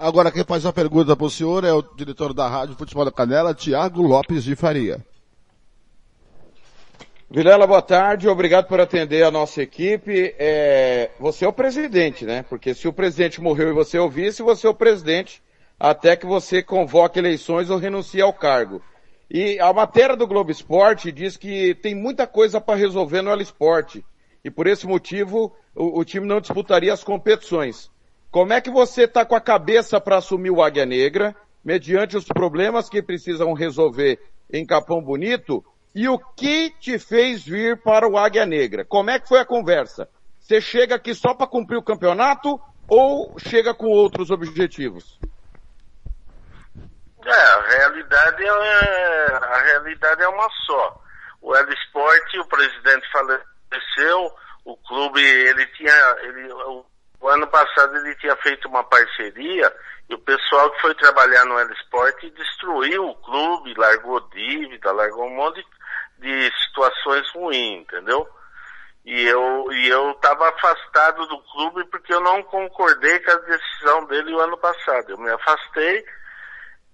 Agora quem faz a pergunta para o senhor é o diretor da Rádio Futebol da Canela, Tiago Lopes de Faria. Vilela, boa tarde, obrigado por atender a nossa equipe. É, você é o presidente, né? Porque se o presidente morreu e você o vice, você é o presidente até que você convoque eleições ou renuncie ao cargo. E a matéria do Globo Esporte diz que tem muita coisa para resolver no Ela Esporte. E por esse motivo, o, o, time não disputaria as competições. Como é que você está com a cabeça para assumir o Águia Negra, mediante os problemas que precisam resolver em Capão Bonito? E o que te fez vir para o Águia Negra? Como é que foi a conversa? Você chega aqui só para cumprir o campeonato ou chega com outros objetivos? É, a realidade é, a realidade é uma só. O El Esporte, o presidente faleceu, o clube, ele tinha, ele, o, o, ano passado ele tinha feito uma parceria e o pessoal que foi trabalhar no Esporte destruiu o clube, largou dívida, largou um monte de, de situações ruins, entendeu? E eu, e eu estava afastado do clube porque eu não concordei com a decisão dele o ano passado. Eu me afastei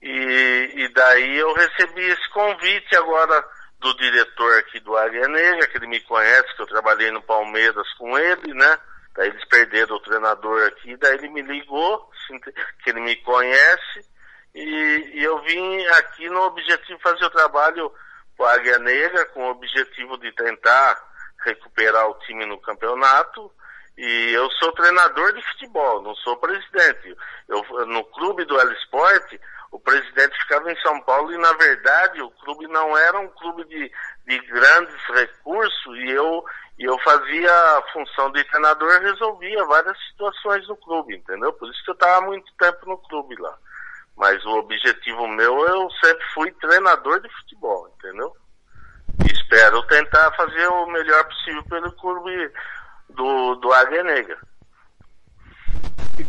e, e daí eu recebi esse convite agora do diretor aqui do Águia Negra, que ele me conhece, que eu trabalhei no Palmeiras com ele, né? Daí eles perderam o treinador aqui, daí ele me ligou, que ele me conhece, e, e eu vim aqui no objetivo de fazer o trabalho com a Águia Negra, com o objetivo de tentar recuperar o time no campeonato, e eu sou treinador de futebol, não sou presidente. Eu, no clube do El Esporte, o presidente ficava em São Paulo e, na verdade, o clube não era um clube de, de grandes recursos e eu, e eu fazia a função de treinador resolvia várias situações no clube, entendeu? Por isso que eu estava muito tempo no clube lá. Mas o objetivo meu, eu sempre fui treinador de futebol, entendeu? Espero tentar fazer o melhor possível pelo clube do, do Águia Negra.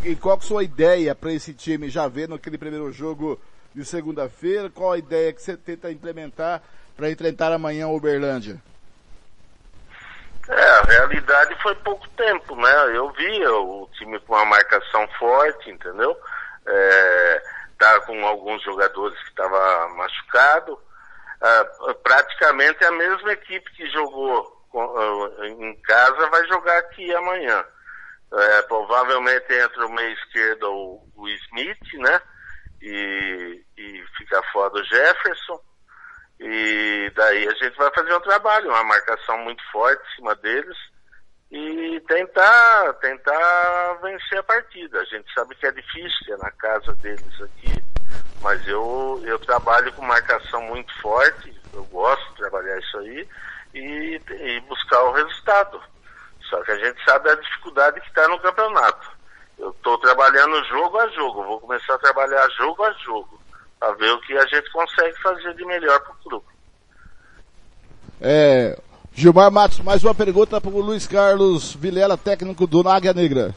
E, e qual é a sua ideia para esse time já ver naquele primeiro jogo de segunda-feira? Qual a ideia que você tenta implementar para enfrentar amanhã o Uberlândia? É, a realidade foi pouco tempo, né? Eu via o time com uma marcação forte, entendeu? É, tá com alguns jogadores que estavam machucados. É, praticamente a mesma equipe que jogou em casa vai jogar aqui amanhã. É, provavelmente entra o meio esquerdo o, o Smith, né? E, e fica fora o Jefferson. E daí a gente vai fazer um trabalho, uma marcação muito forte em cima deles e tentar, tentar vencer a partida. A gente sabe que é difícil, é na casa deles aqui, mas eu, eu trabalho com marcação muito forte, eu gosto de trabalhar isso aí e, e buscar o resultado. Só que a gente sabe a dificuldade que está no campeonato. Eu estou trabalhando jogo a jogo, vou começar a trabalhar jogo a jogo, para ver o que a gente consegue fazer de melhor para o clube. É, Gilmar Matos, mais uma pergunta para o Luiz Carlos Vilela, técnico do Náguia Negra.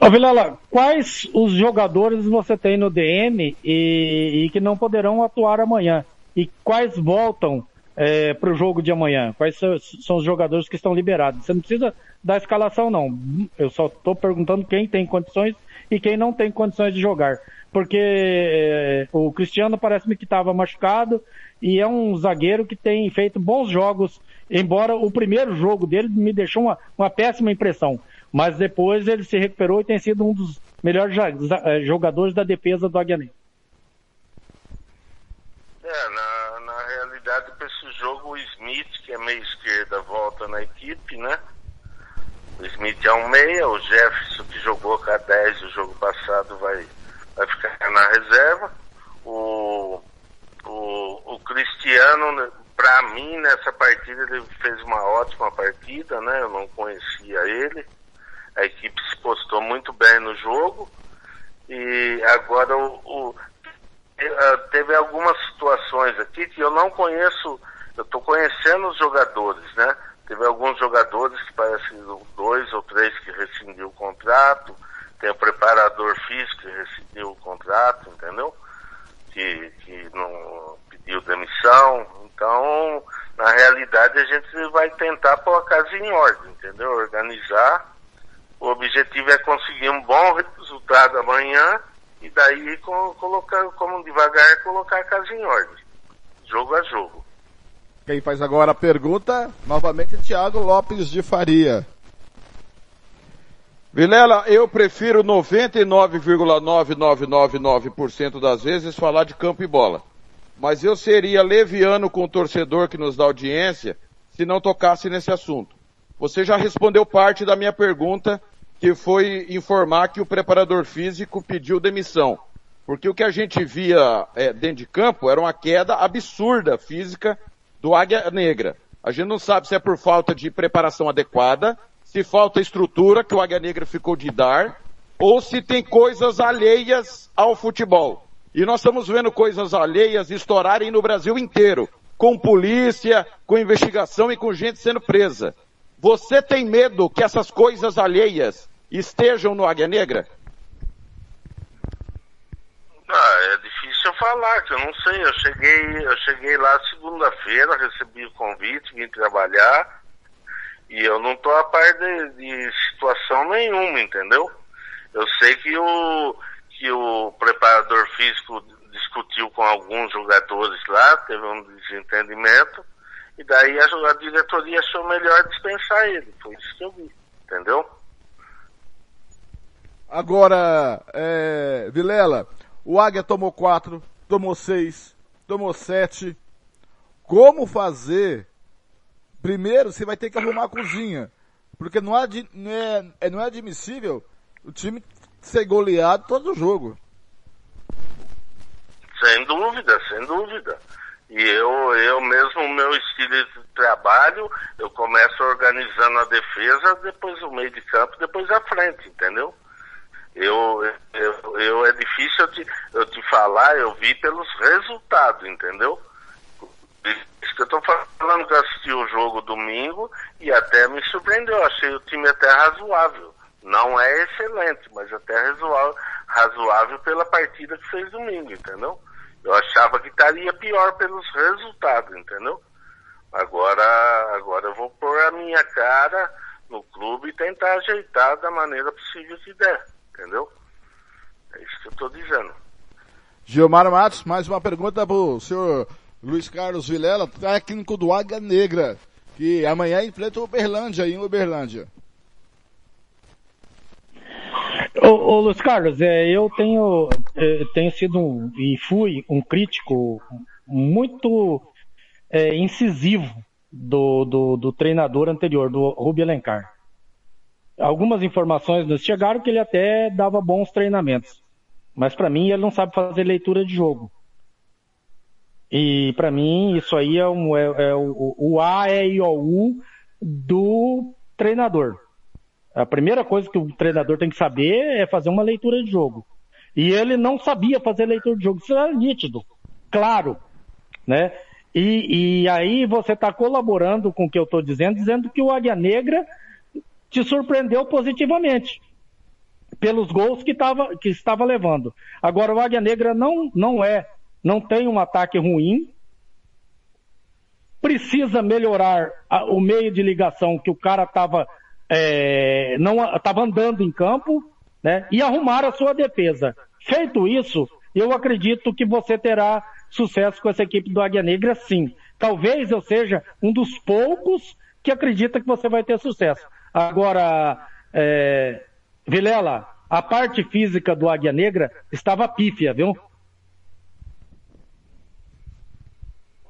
Ô Vilela, quais os jogadores você tem no DM e, e que não poderão atuar amanhã? E quais voltam é, para o jogo de amanhã? Quais são os jogadores que estão liberados? Você não precisa da escalação, não. Eu só estou perguntando quem tem condições e quem não tem condições de jogar. Porque é, o Cristiano parece-me que estava machucado e é um zagueiro que tem feito bons jogos, embora o primeiro jogo dele me deixou uma, uma péssima impressão. Mas depois ele se recuperou e tem sido um dos melhores é, jogadores da defesa do Aguiané. É, na, na realidade, para esse jogo, o Smith, que é meia esquerda, volta na equipe, né? O Smith é um meia, o Jefferson, que jogou com a 10 o jogo passado, vai, vai ficar na reserva. O, o, o Cristiano, né, para mim, nessa partida, ele fez uma ótima partida, né? Eu não conhecia ele. A equipe se postou muito bem no jogo. E agora o, o eh, teve algumas situações aqui que eu não conheço, eu estou conhecendo os jogadores, né? Teve alguns jogadores que parecem dois ou três que rescindiu o contrato, tem o preparador físico que rescindiu o contrato, entendeu? Que, que não pediu demissão. Então, na realidade, a gente vai tentar pôr a casa em ordem, entendeu? Organizar O objetivo é conseguir um bom resultado amanhã e daí colocar, como devagar, colocar a casa em ordem. Jogo a jogo. Quem faz agora a pergunta, novamente, Thiago Lopes de Faria. Vilela, eu prefiro 99,9999% das vezes falar de campo e bola. Mas eu seria leviano com o torcedor que nos dá audiência se não tocasse nesse assunto. Você já respondeu parte da minha pergunta, que foi informar que o preparador físico pediu demissão. Porque o que a gente via é, dentro de campo era uma queda absurda física do Águia Negra. A gente não sabe se é por falta de preparação adequada, se falta estrutura que o Águia Negra ficou de dar, ou se tem coisas alheias ao futebol. E nós estamos vendo coisas alheias estourarem no Brasil inteiro, com polícia, com investigação e com gente sendo presa. Você tem medo que essas coisas alheias estejam no Águia Negra? Ah, é difícil falar, que eu não sei. Eu cheguei, eu cheguei lá segunda-feira, recebi o convite, vim trabalhar. E eu não tô a par de, de situação nenhuma, entendeu? Eu sei que o, que o preparador físico discutiu com alguns jogadores lá, teve um desentendimento, e daí a, a diretoria achou melhor dispensar ele. Foi isso que eu vi, entendeu? Agora, é, Vilela, o Águia tomou quatro, tomou seis, tomou sete. Como fazer Primeiro, você vai ter que arrumar a cozinha. Porque não é, não é, é, não é admissível o time ser goleado todo o jogo. Sem dúvida, sem dúvida. E eu, eu mesmo, o meu estilo de trabalho, eu começo organizando a defesa, depois o meio de campo, depois a frente, entendeu? Eu, eu, eu é difícil eu te, eu te falar, eu vi pelos resultados, entendeu? Isso que eu tô falando que eu assisti o jogo domingo e até me surpreendeu. Achei o time até razoável. Não é excelente, mas até razoável, razoável pela partida que fez domingo, entendeu? Eu achava que estaria pior pelos resultados, entendeu? Agora, agora eu vou pôr a minha cara no clube e tentar ajeitar da maneira possível que der, entendeu? É isso que eu estou dizendo. Gilmar Matos, mais uma pergunta para o senhor Luiz Carlos Vilela, técnico do Águia Negra, que amanhã enfrenta o Uberlândia em Uberlândia. Ô, ô Luiz Carlos, é, eu tenho, é, tenho sido um, e fui um crítico muito é, incisivo do, do, do, treinador anterior, do Rubio Alencar. Algumas informações nos chegaram que ele até dava bons treinamentos, mas para mim ele não sabe fazer leitura de jogo. E para mim isso aí é, um, é, é o, o A, E, I, O, U do treinador. A primeira coisa que o treinador tem que saber é fazer uma leitura de jogo. E ele não sabia fazer leitura de jogo. Isso é nítido, claro, né? E, e aí você está colaborando com o que eu estou dizendo, dizendo que o Águia Negra te surpreendeu positivamente pelos gols que, tava, que estava levando. Agora o Águia Negra não, não é não tem um ataque ruim, precisa melhorar a, o meio de ligação que o cara estava é, não estava andando em campo, né? E arrumar a sua defesa. Feito isso, eu acredito que você terá sucesso com essa equipe do Águia Negra, sim. Talvez eu seja um dos poucos que acredita que você vai ter sucesso. Agora, é, Vilela, a parte física do Águia Negra estava pífia, viu?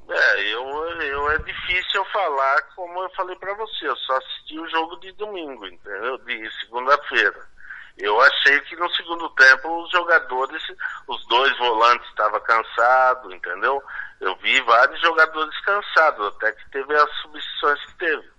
É, eu, eu é difícil eu falar como eu falei para você, eu só assisti o jogo de domingo, entendeu? De segunda-feira. Eu achei que no segundo tempo os jogadores, os dois volantes estavam cansados, entendeu? Eu vi vários jogadores cansados, até que teve as substituições que teve.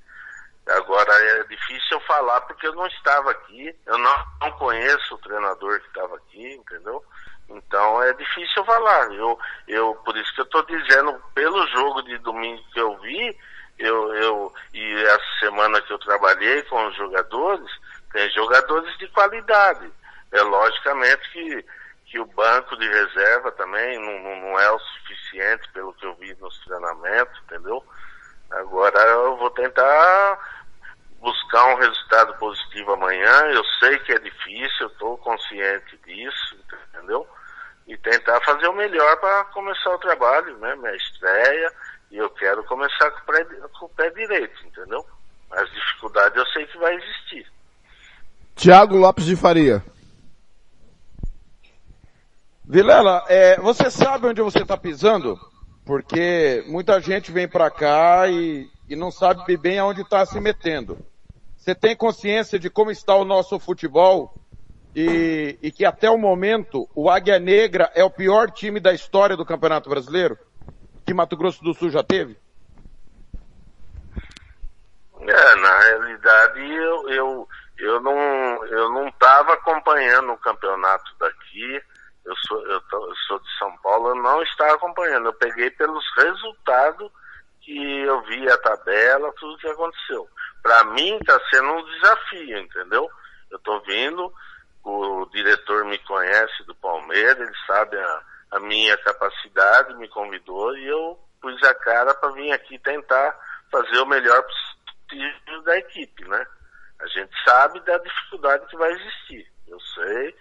Agora é difícil falar porque eu não estava aqui, eu não, não conheço o treinador que estava aqui, entendeu? Então é difícil falar. Eu, eu, por isso que eu estou dizendo, pelo jogo de domingo que eu vi, eu, eu, e essa semana que eu trabalhei com os jogadores, tem jogadores de qualidade. É logicamente que, que o banco de reserva também não, não, não é o suficiente pelo que eu vi nos treinamentos, entendeu? Agora eu vou tentar buscar um resultado positivo amanhã. Eu sei que é difícil, eu estou consciente disso, entendeu? E tentar fazer o melhor para começar o trabalho, né? Minha estreia, e eu quero começar com o, pé, com o pé direito, entendeu? As dificuldades eu sei que vai existir. Tiago Lopes de Faria. Vilela, é, você sabe onde você está pisando? Porque muita gente vem para cá e, e não sabe bem aonde está se metendo. Você tem consciência de como está o nosso futebol e, e, que até o momento o Águia Negra é o pior time da história do Campeonato Brasileiro que Mato Grosso do Sul já teve? É, na realidade eu, eu, eu não eu não estava acompanhando o campeonato daqui. Eu sou, eu, eu sou de São Paulo, eu não estava acompanhando. Eu peguei pelos resultados que eu vi a tabela, tudo que aconteceu. Para mim está sendo um desafio, entendeu? Eu estou vindo, o diretor me conhece do Palmeiras, ele sabe a, a minha capacidade, me convidou e eu pus a cara para vir aqui tentar fazer o melhor possível da equipe, né? A gente sabe da dificuldade que vai existir, eu sei,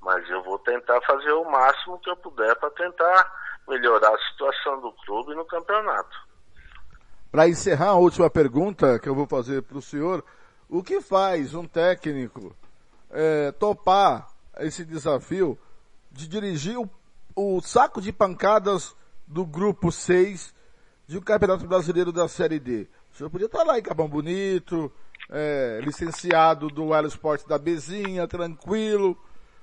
mas eu vou tentar fazer o máximo que eu puder para tentar melhorar a situação do clube no campeonato. Para encerrar a última pergunta que eu vou fazer para o senhor, o que faz um técnico é, topar esse desafio de dirigir o, o saco de pancadas do grupo 6 de um Campeonato Brasileiro da Série D? O senhor podia estar lá em Capão Bonito, é, licenciado do Aerosport da Bezinha, tranquilo.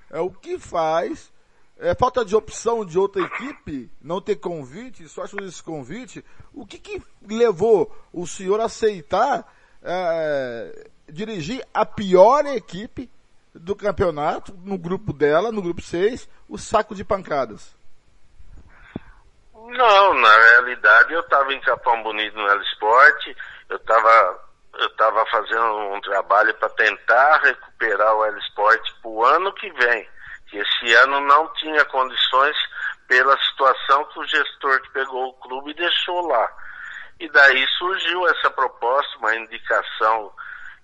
É o que faz. É, falta de opção de outra equipe, não ter convite, só acho esse convite. O que, que levou o senhor a aceitar é, dirigir a pior equipe do campeonato, no grupo dela, no grupo 6, o saco de pancadas? Não, na realidade eu estava em Capão Bonito no Elo Esporte, eu estava eu estava fazendo um trabalho para tentar recuperar o Elo Esporte para o ano que vem, que esse ano não tinha condições pela situação que o gestor que pegou o clube deixou lá. E daí surgiu essa proposta, uma indicação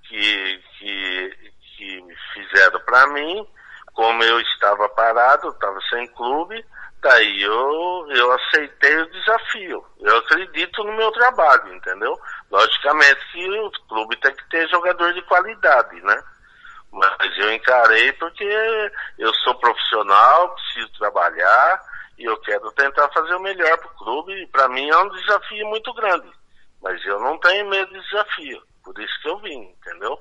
que, que, que fizeram para mim, como eu estava parado, estava sem clube, daí eu, eu aceitei o desafio. Eu acredito no meu trabalho, entendeu? Logicamente que o clube tem que ter jogador de qualidade, né? Mas eu encarei porque eu sou profissional, preciso trabalhar e eu quero tentar fazer o melhor para o clube. E para mim é um desafio muito grande. Mas eu não tenho medo de desafio. Por isso que eu vim, entendeu?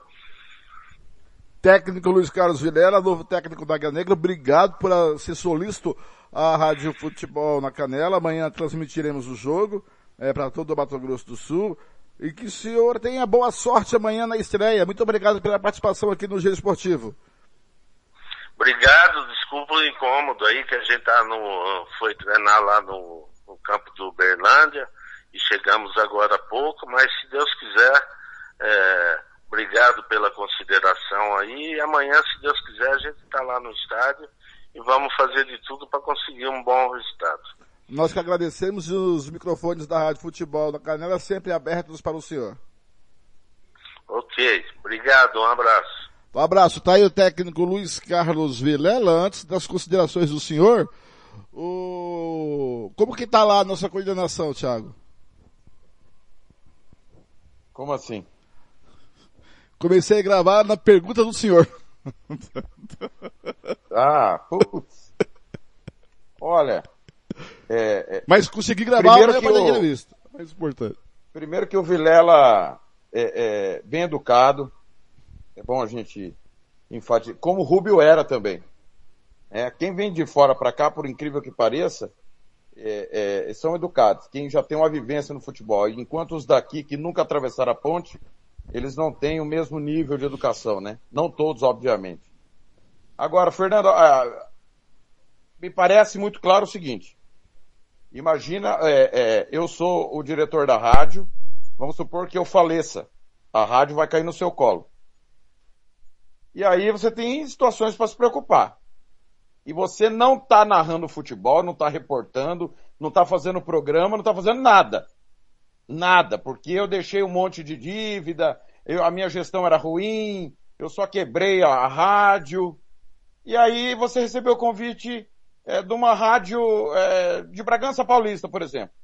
Técnico Luiz Carlos Vilela, novo técnico da Águia Negra, obrigado por ser solícito à Rádio Futebol na Canela. Amanhã transmitiremos o jogo é, para todo o Mato Grosso do Sul. E que o senhor tenha boa sorte amanhã na estreia. Muito obrigado pela participação aqui no Giro Esportivo. Obrigado, desculpa o incômodo aí que a gente tá no, foi treinar lá no, no campo do Berlândia e chegamos agora há pouco, mas se Deus quiser, é, obrigado pela consideração aí. E amanhã, se Deus quiser, a gente está lá no estádio e vamos fazer de tudo para conseguir um bom resultado. Nós que agradecemos os microfones da Rádio Futebol da Canela sempre abertos para o senhor. Ok, obrigado, um abraço. Um abraço, tá aí o técnico Luiz Carlos Vilela, antes das considerações do senhor, o... como que tá lá a nossa coordenação, Thiago? Como assim? Comecei a gravar na pergunta do senhor. ah, putz. Olha, é, é, Mas consegui gravar primeiro que o, entrevista. Mais importante. Primeiro que o Vilela é, é, bem educado. É bom a gente enfatizar. Como o Rubio era também. É, quem vem de fora para cá, por incrível que pareça, é, é, são educados. Quem já tem uma vivência no futebol. Enquanto os daqui que nunca atravessaram a ponte, eles não têm o mesmo nível de educação, né? Não todos, obviamente. Agora, Fernando, ah, me parece muito claro o seguinte. Imagina, é, é, eu sou o diretor da rádio, vamos supor que eu faleça. A rádio vai cair no seu colo. E aí você tem situações para se preocupar. E você não está narrando futebol, não está reportando, não está fazendo programa, não está fazendo nada. Nada, porque eu deixei um monte de dívida, eu, a minha gestão era ruim, eu só quebrei a, a rádio. E aí você recebeu o convite é, de uma rádio é, de Bragança Paulista, por exemplo.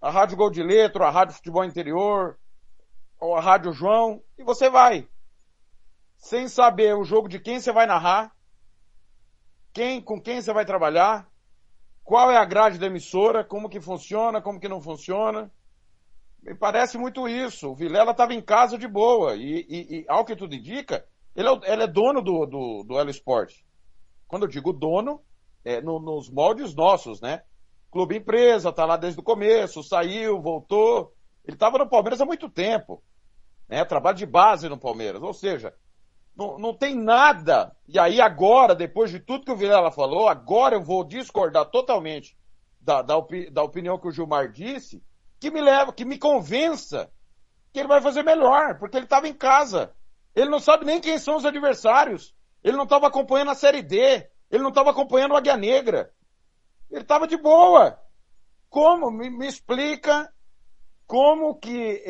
A Rádio Gol de Letro, a Rádio Futebol Interior, ou a Rádio João, e você vai. Sem saber o jogo de quem você vai narrar, quem, com quem você vai trabalhar, qual é a grade da emissora, como que funciona, como que não funciona. Me parece muito isso. O Vilela estava em casa de boa. E, e, e, ao que tudo indica, ele é, ele é dono do, do, do Elo Sport. Quando eu digo dono, é no, nos moldes nossos, né? Clube empresa, tá lá desde o começo, saiu, voltou. Ele estava no Palmeiras há muito tempo. Né? Trabalho de base no Palmeiras. Ou seja, não, não tem nada. E aí agora, depois de tudo que o Vilela falou, agora eu vou discordar totalmente da, da, opi da opinião que o Gilmar disse, que me leva, que me convença que ele vai fazer melhor, porque ele estava em casa. Ele não sabe nem quem são os adversários. Ele não estava acompanhando a Série D. Ele não estava acompanhando o Águia Negra. Ele estava de boa. Como? Me, me, explica como que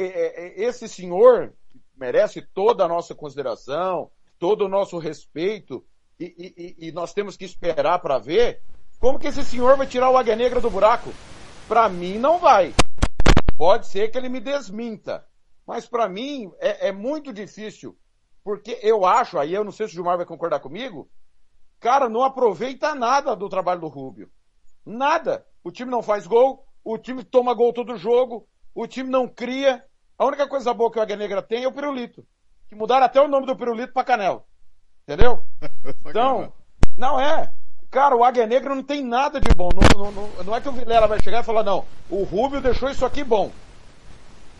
esse senhor, merece toda a nossa consideração, todo o nosso respeito, e, e, e nós temos que esperar para ver, como que esse senhor vai tirar o Águia Negra do buraco? Para mim, não vai. Pode ser que ele me desminta. Mas para mim é, é, muito difícil. Porque eu acho, aí eu não sei se o Gilmar vai concordar comigo, cara, não aproveita nada do trabalho do Rubio. Nada. O time não faz gol, o time toma gol todo jogo, o time não cria. A única coisa boa que o Águia Negra tem é o pirulito. Que mudaram até o nome do pirulito para Canela. Entendeu? então, não é. Cara, o Águia Negra não tem nada de bom. Não, não, não, não é que o Vilela vai chegar e falar, não, o Rubio deixou isso aqui bom.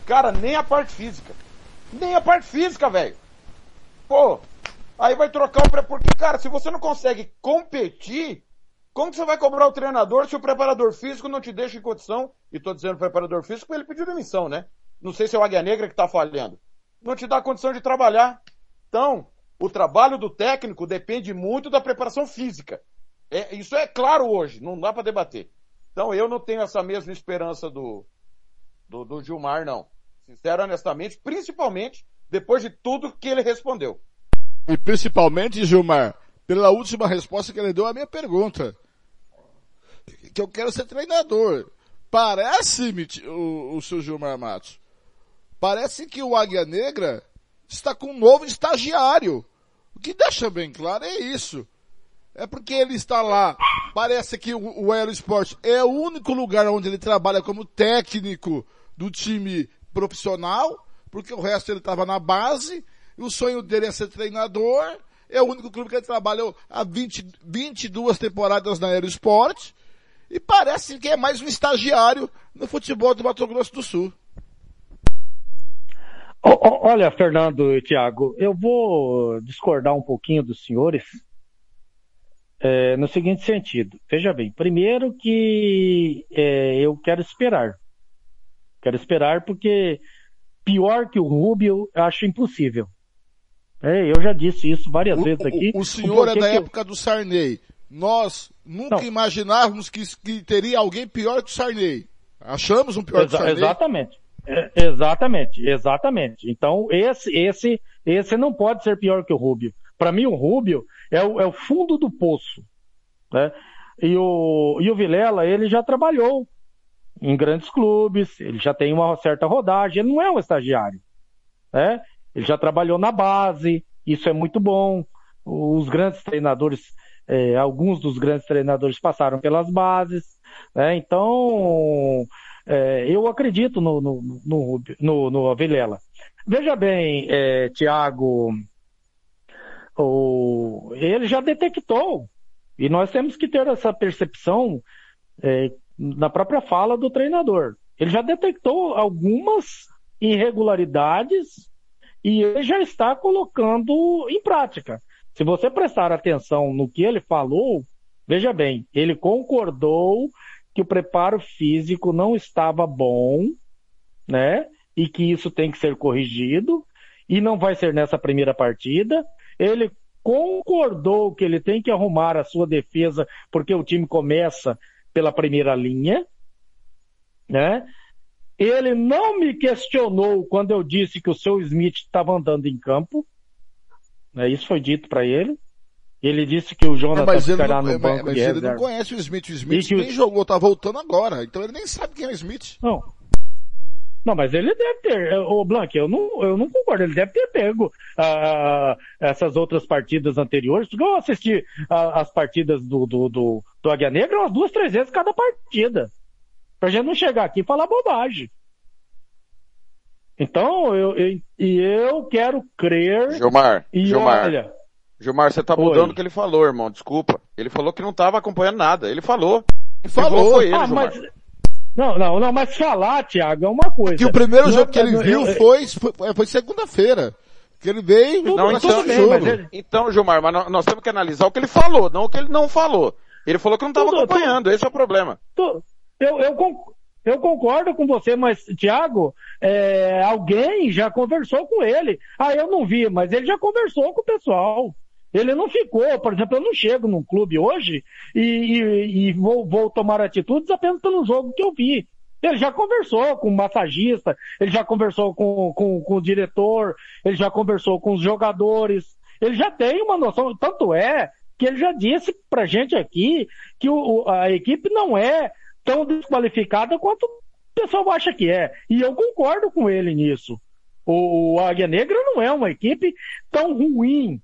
Cara, nem a parte física. Nem a parte física, velho. Pô, aí vai trocar o pré... Porque, cara, se você não consegue competir, como que você vai cobrar o treinador se o preparador físico não te deixa em condição? E tô dizendo preparador físico porque ele pediu demissão, né? Não sei se é o Águia Negra que tá falhando. Não te dá condição de trabalhar. Então, o trabalho do técnico depende muito da preparação física. É, isso é claro hoje, não dá para debater. Então eu não tenho essa mesma esperança do, do, do Gilmar, não. Sincero, honestamente, principalmente depois de tudo que ele respondeu. E principalmente, Gilmar, pela última resposta que ele deu à minha pergunta. Que eu quero ser treinador. Parece-me, o, o seu Gilmar Matos, parece que o Águia Negra está com um novo estagiário. O que deixa bem claro é isso. É porque ele está lá. Parece que o, o Aerosport é o único lugar onde ele trabalha como técnico do time profissional, porque o resto ele estava na base, o sonho dele é ser treinador, é o único clube que ele trabalhou há 20, 22 temporadas na Aerosport, e parece que é mais um estagiário no futebol do Mato Grosso do Sul. Olha, Fernando e Tiago, eu vou discordar um pouquinho dos senhores, é, no seguinte sentido. Veja bem, primeiro que é, eu quero esperar. Quero esperar porque pior que o Rubio, eu acho impossível. É, eu já disse isso várias o, vezes aqui. O, o senhor é da época eu... do Sarney. Nós nunca Não. imaginávamos que, que, teria alguém pior que o Sarney. Achamos um pior Exa que o Sarney. Exatamente. É, exatamente, exatamente. Então, esse, esse, esse não pode ser pior que o Rubio. Para mim, o Rubio é o, é o fundo do poço. Né? E, o, e o Vilela, ele já trabalhou em grandes clubes, ele já tem uma certa rodagem, ele não é um estagiário. Né? Ele já trabalhou na base, isso é muito bom. Os grandes treinadores, é, alguns dos grandes treinadores passaram pelas bases. Né? Então, é, eu acredito no, no, no, no, no. Veja bem, é, Tiago, ele já detectou, e nós temos que ter essa percepção na própria fala do treinador. Ele já detectou algumas irregularidades e ele já está colocando em prática. Se você prestar atenção no que ele falou, veja bem, ele concordou que o preparo físico não estava bom, né? E que isso tem que ser corrigido e não vai ser nessa primeira partida. Ele concordou que ele tem que arrumar a sua defesa porque o time começa pela primeira linha, né? Ele não me questionou quando eu disse que o seu Smith estava andando em campo. Né, isso foi dito para ele. Ele disse que o Jonathan É, mas ele, ficará não, no banco mas ele não conhece o Smith. O Smith E o- nem jogou, tá voltando agora. Então ele nem sabe quem é o Smith. Não. Não, mas ele deve ter, o Blank, eu não, eu não concordo, ele deve ter pego ah, essas outras partidas anteriores, porque eu assisti ah, as partidas do, do, do, do Águia Negra umas duas, três vezes cada partida. Pra gente não chegar aqui e falar bobagem. Então, eu, eu, e eu quero crer, Gilmar, e Gilmar, olha, Gilmar, você tá Oi. mudando o que ele falou, irmão, desculpa. Ele falou que não tava acompanhando nada, ele falou. Quem Falou. foi ele, ah, Gilmar. mas, não, não, não, mas falar, Thiago, é uma coisa. Que o primeiro Não, jogo que ele viu eu- foi, foi, foi segunda-feira. Que ele veio Tudo- Não, pra então- tudo bem, jogo. mas ele- Então, Gilmar, mas nó- nós temos que analisar o que ele falou, não o que ele não falou. Ele falou que não estava Tudo- acompanhando, esse é o problema. Tô- Eu, eu, eu concordo com você, mas, Tiago, é, alguém já conversou com ele. Ah, eu não vi, mas ele já conversou com o pessoal. Ele não ficou, por exemplo, eu não chego num clube hoje e, e- e vou, vou tomar atitudes apenas pelo jogo que eu vi. Ele já conversou com o massagista, ele já conversou com, com, com o diretor, ele já conversou com os jogadores, ele já tem uma noção, tanto é que ele já disse pra gente aqui que o- a equipe não é tão desqualificada quanto o pessoal acha que é. E eu concordo com ele nisso. O, Águia Negra não é uma equipe tão ruim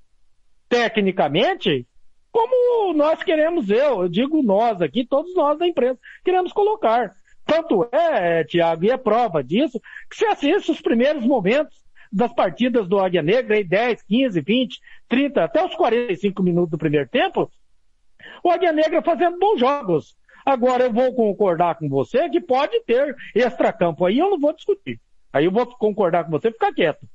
tecnicamente como nós queremos, eu, eu digo nós aqui, todos nós da imprensa, queremos colocar. Tanto é, Tiago, e é prova disso, que se assiste os primeiros momentos das partidas do Águia Negra, aí 10, 15, 20, 30, até os 45 minutos do primeiro tempo, o Águia Negra fazendo bons jogos. Agora eu vou concordar com você que pode ter extracampo. Aí eu não vou discutir. Aí eu vou concordar com você ficar quieto.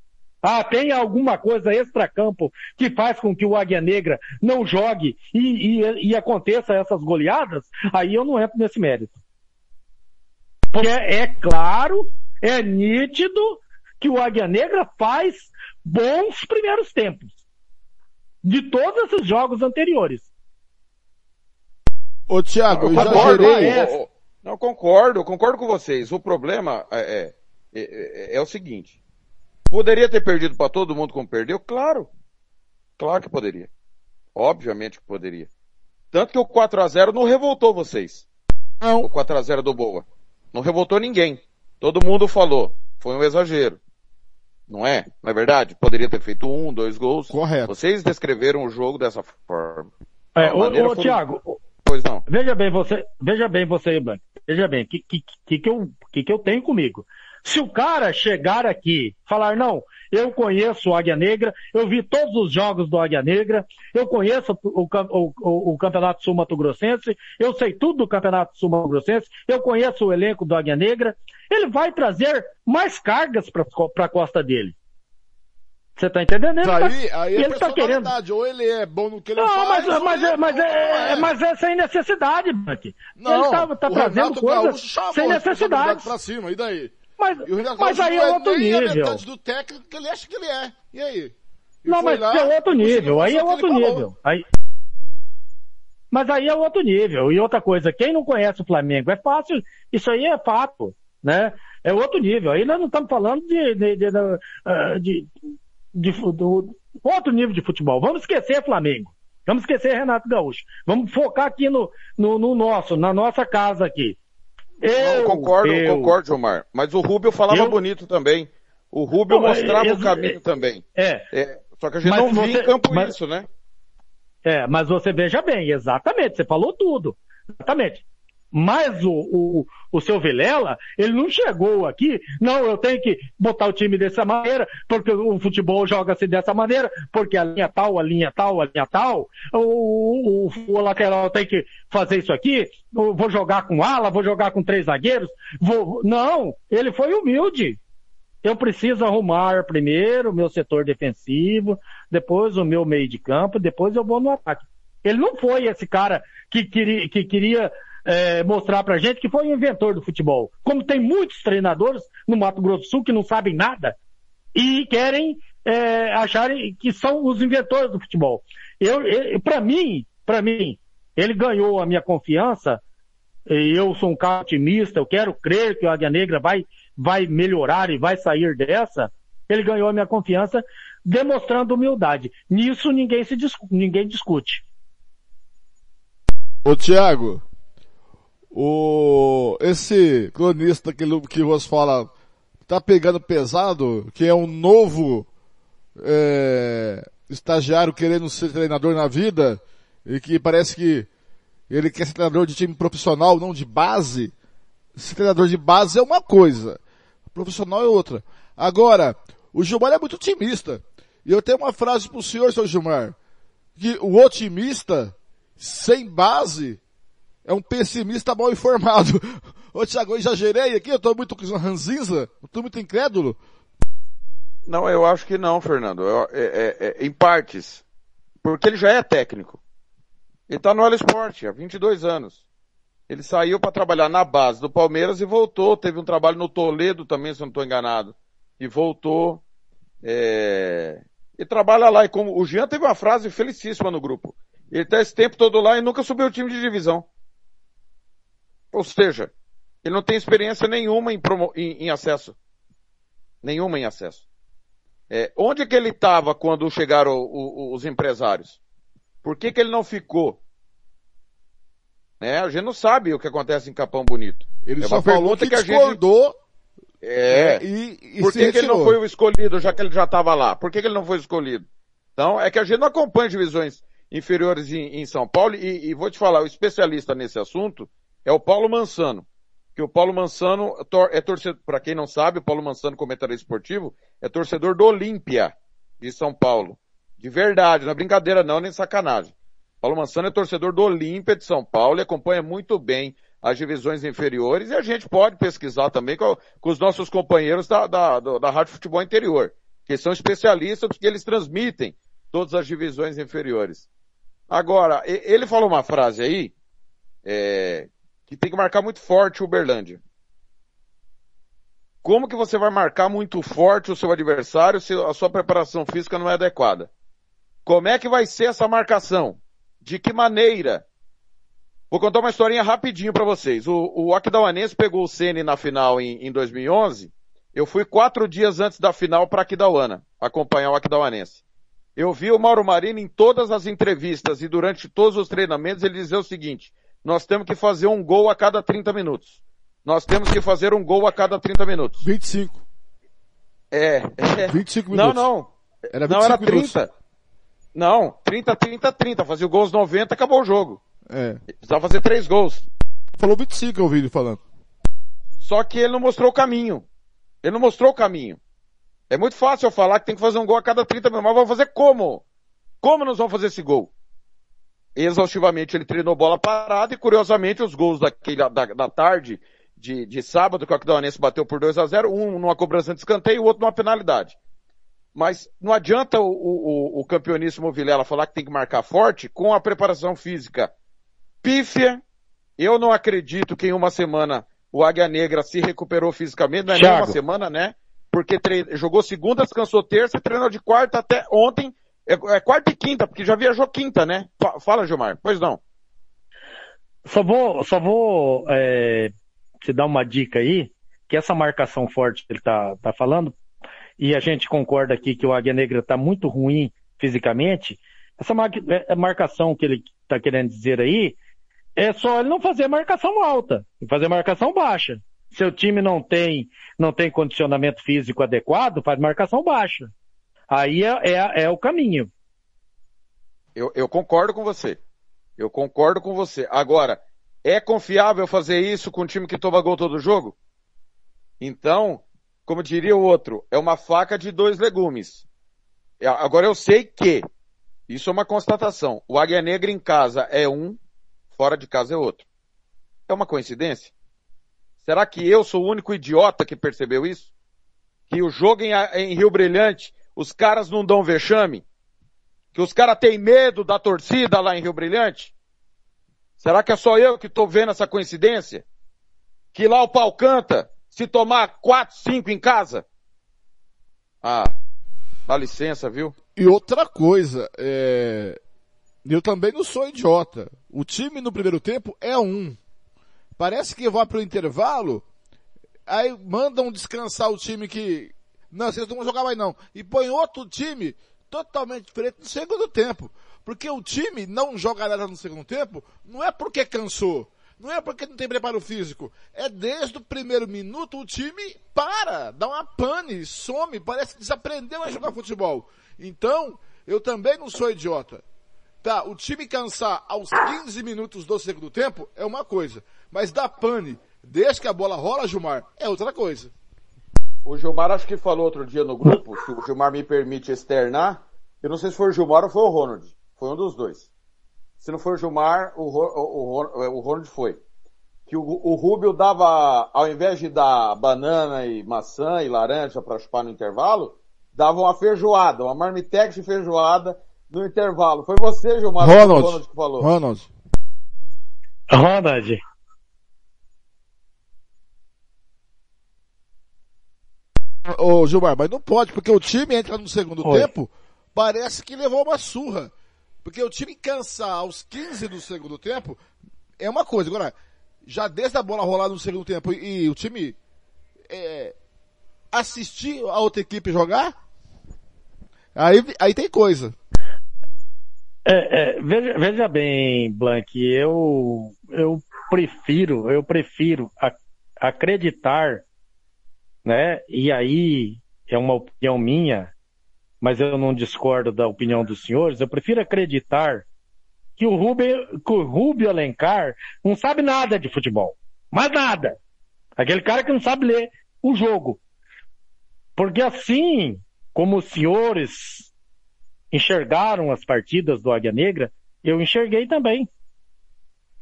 Ah, tem alguma coisa extracampo que faz com que o Águia Negra não jogue e, e, e aconteça essas goleadas? Aí eu não entro nesse mérito. Porque é, é claro, é nítido que o Águia Negra faz bons primeiros tempos. De todos esses jogos anteriores. Ô, Thiago, eu já concordo, gerei. é. não, eu concordo, eu concordo com vocês. O problema é, é, é- é o seguinte. Poderia ter perdido para todo mundo como perdeu? Claro. Claro que poderia. Obviamente que poderia. Tanto que o 4 a 0 não revoltou vocês. Não. O 4 a 0 do Boa. Não revoltou ninguém. Todo mundo falou. Foi um exagero. Não é? Não é verdade? Poderia ter feito um, dois gols. Correto. Vocês descreveram o jogo dessa forma. É, ô, ô, foi- Thiago, Pois não. Veja bem você, veja bem você, Blanco. Veja bem, o que, que, que, que, eu, que, que eu tenho comigo? Se o cara chegar aqui, falar, não, eu conheço o Águia Negra, eu vi todos os jogos do Águia Negra, eu conheço o, o, o, o Campeonato Sul Mato Grossense, eu sei tudo do Campeonato Sul Mato Grossense, eu conheço o elenco do Águia Negra, ele vai trazer mais cargas para a costa dele. Você tá entendendo? Ele tá- Aí, aí é ele tá querendo. Ou ele é bom no que ele Não, faz, mas, ou mas, ele é, mas, é, não mas é sem necessidade, Buck. Não, Ele tá, tá trazendo coisas sem necessidade. pra cima, e daí? Mas, E mas aí não é outro nível. metade do técnico que ele acha que ele é. E aí? Ele Não, mas lá, é outro nível. Aí é outro nível. Aí... Mas aí é outro nível. E outra coisa, quem não conhece o Flamengo é fácil, isso aí é fato, né? É outro nível. Aí nós não estamos falando de, de, de, de, ah, de- do- outro nível de futebol. Vamos esquecer Flamengo. Vamos esquecer Renato Gaúcho. Vamos focar aqui no, no, no nosso, na nossa casa aqui. Não, Eu, concordo, eu- concordo, Gilmar. Mas o Rubio falava Eu- bonito também. O Rubio Não, mostrava eu- o caminho também. É, É, só que a gente não via você- em campo mas- isso, né? É, mas você veja bem, exatamente, você falou tudo. Exatamente. Mas o, o, o seu Vilela, ele não chegou aqui, não, eu tenho que botar o time dessa maneira, porque o futebol joga-se dessa maneira, porque a linha tal, a linha tal, a linha tal, o, o, o lateral tem que fazer isso aqui, vou jogar com ala, vou jogar com três zagueiros, vou... Não, ele foi humilde. Eu preciso arrumar primeiro o meu setor defensivo, depois o meu meio de campo, depois eu vou no ataque. Ele não foi esse cara que queria, que queria é, mostrar pra gente que foi o inventor do futebol. Como tem muitos treinadores no Mato Grosso do Sul que não sabem nada e querem é, acharem que são os inventores do futebol. Eu, eu para mim, para mim, ele ganhou a minha confiança. e Eu sou um cara otimista. Eu quero crer que o Águia Negra vai vai melhorar e vai sair dessa, ele ganhou a minha confiança demonstrando humildade. Nisso ninguém se ninguém discute. Ô Tiago, o esse cronista que, que você fala tá pegando pesado, que é um novo é, estagiário querendo ser treinador na vida e que parece que ele quer ser treinador de time profissional, não de base. Ser treinador de base é uma coisa, profissional é outra. Agora, o Gilmar é muito otimista. E eu tenho uma frase para o senhor, seu Gilmar, que o otimista, sem base, é um pessimista mal informado. Ô Tiago, eu exagerei aqui, eu estou muito ranzinza, eu estou muito incrédulo. Não, eu acho que não, Fernando. Eu, é, é, é, em partes. Porque ele já é técnico. Ele está no All Sport há 22 anos. Ele saiu para trabalhar na base do Palmeiras e voltou. Teve um trabalho no Toledo também, se eu não estou enganado. E voltou. É... E trabalha lá. E como o Jean teve uma frase felicíssima no grupo. Ele está esse tempo todo lá e nunca subiu o time de divisão. Ou seja, ele não tem experiência nenhuma em, promo... em, em acesso. Nenhuma em acesso. É, onde que ele estava quando chegaram o, o, os empresários? Por que, que ele não ficou? É, a gente não sabe o que acontece em Capão Bonito. Ele é só falou que, que discordou. Gente... É. é. E, e Por que, que, ele não foi o escolhido, já que ele já estava lá? Por que, que, ele não foi escolhido? Então, é que a gente não acompanha divisões inferiores em, em São Paulo e, e, vou te falar, o especialista nesse assunto é o Paulo Mansano que o Paulo Mansano é torcedor, para quem não sabe, o Paulo Mansano, comentarista esportivo, é torcedor do Olímpia de São Paulo. De verdade, não é brincadeira não, nem sacanagem. Paulo Mansano é torcedor do Olímpia de São Paulo e acompanha muito bem as divisões inferiores e a gente pode pesquisar também com, com os nossos companheiros da, da, da Rádio Futebol Interior, que são especialistas que eles transmitem todas as divisões inferiores. Agora, ele falou uma frase aí, é, que tem que marcar muito forte o Uberlândia. Como que você vai marcar muito forte o seu adversário se a sua preparação física não é adequada? Como é que vai ser essa marcação? De que maneira? Vou contar uma historinha rapidinho para vocês. O, o Aquidauanense pegou o Ceni na final em, em 2011. Eu fui quatro dias antes da final para Aquidauana, acompanhar o Aquidauanense. Eu vi o Mauro Marini em todas as entrevistas e durante todos os treinamentos ele dizer o seguinte, nós temos que fazer um gol a cada 30 minutos. Nós temos que fazer um gol a cada 30 minutos. 25. É. é. 25 minutos. Não, não. Era 25 não, era 30. Minutos. Não, 30, 30, 30. Fazia o gol aos 90, acabou o jogo. É. Precisava fazer três gols. Falou 25, eu ouvi ele falando. Só que ele não mostrou o caminho. Ele não mostrou o caminho. É muito fácil eu falar que tem que fazer um gol a cada 30 minutos, mas vamos fazer como? Como nós vamos fazer esse gol? Exaustivamente ele treinou bola parada e curiosamente os gols daquele, da, da tarde de, de sábado que o Aquidauanense bateu por 2 a 0 um numa cobrança de escanteio e o outro numa penalidade. Mas não adianta o, o, o campeoníssimo Vilela falar que tem que marcar forte com a preparação física pífia. Eu não acredito que em uma semana o Águia Negra se recuperou fisicamente, não é Thiago. nem uma semana, né? Porque jogou segunda, descansou terça, treinou de quarta até ontem é, é, quarta e quinta, porque já viajou quinta, né? Fala, Gilmar. Pois não. Só vou, só vou é, te dar uma dica aí, que essa marcação forte que ele tá, tá falando, e a gente concorda aqui que o Águia Negra tá muito ruim fisicamente, essa é, marcação que ele tá querendo dizer aí, é só ele não fazer marcação alta, fazer marcação baixa. Seu time não tem, não tem condicionamento físico adequado, faz marcação baixa. Aí é, é, é o caminho. Eu, eu concordo com você. Eu concordo com você. Agora, é confiável fazer isso com um time que toma gol todo jogo? Então, como diria o outro, é uma faca de dois legumes. É, agora eu sei que, isso é uma constatação, o Águia Negra em casa é um, fora de casa é outro. É uma coincidência? Será que eu sou o único idiota que percebeu isso? Que o jogo em, em Rio Brilhante os caras não dão vexame? Que os caras têm medo da torcida lá em Rio Brilhante? Será que é só eu que estou vendo essa coincidência? Que lá o pau canta se tomar quatro, cinco em casa? Ah, dá licença, viu? E outra coisa, é... eu também não sou idiota. O time no primeiro tempo é um. Parece que vai para o intervalo, aí mandam descansar o time que, não, vocês não vão jogar mais não. E põe outro time totalmente diferente no segundo tempo. Porque o time não joga nada no segundo tempo, não é porque cansou. Não é porque não tem preparo físico. É desde o primeiro minuto o time para, dá uma pane, some, parece que desaprendeu a jogar futebol. Então, eu também não sou idiota. Tá, o time cansar aos 15 minutos do segundo tempo é uma coisa. Mas dar pane, desde que a bola rola, Gilmar, é outra coisa. O Gilmar acho que falou outro dia no grupo, se o Gilmar me permite externar, eu não sei se foi o Gilmar ou foi o Ronald. Foi um dos dois. Se não foi o Gilmar, o, o, o, o Ronald foi. Que o, o Rubio dava, ao invés de dar banana e maçã e laranja para chupar no intervalo, dava uma feijoada, uma marmitex de feijoada no intervalo. Foi você, Gilmar, Ronald, Ronald que falou. Ronald. Ronald. Ô Gilmar, mas não pode, porque o time entra no segundo Oi. tempo, parece que levou uma surra. Porque o time cansar aos 15 do segundo tempo é uma coisa. Agora, já desde a bola rolar no segundo tempo e, e o time é, assistir a outra equipe jogar, aí, aí tem coisa. É, é, veja, veja, bem, Blank, eu, eu prefiro, eu prefiro acreditar, né? E aí é uma opinião minha, mas eu não discordo da opinião dos senhores, eu prefiro acreditar que o Rubio, que o Rubio Alencar não sabe nada de futebol. Mais nada. Aquele cara que não sabe ler o jogo. Porque assim como os senhores enxergaram as partidas do Águia Negra, eu enxerguei também.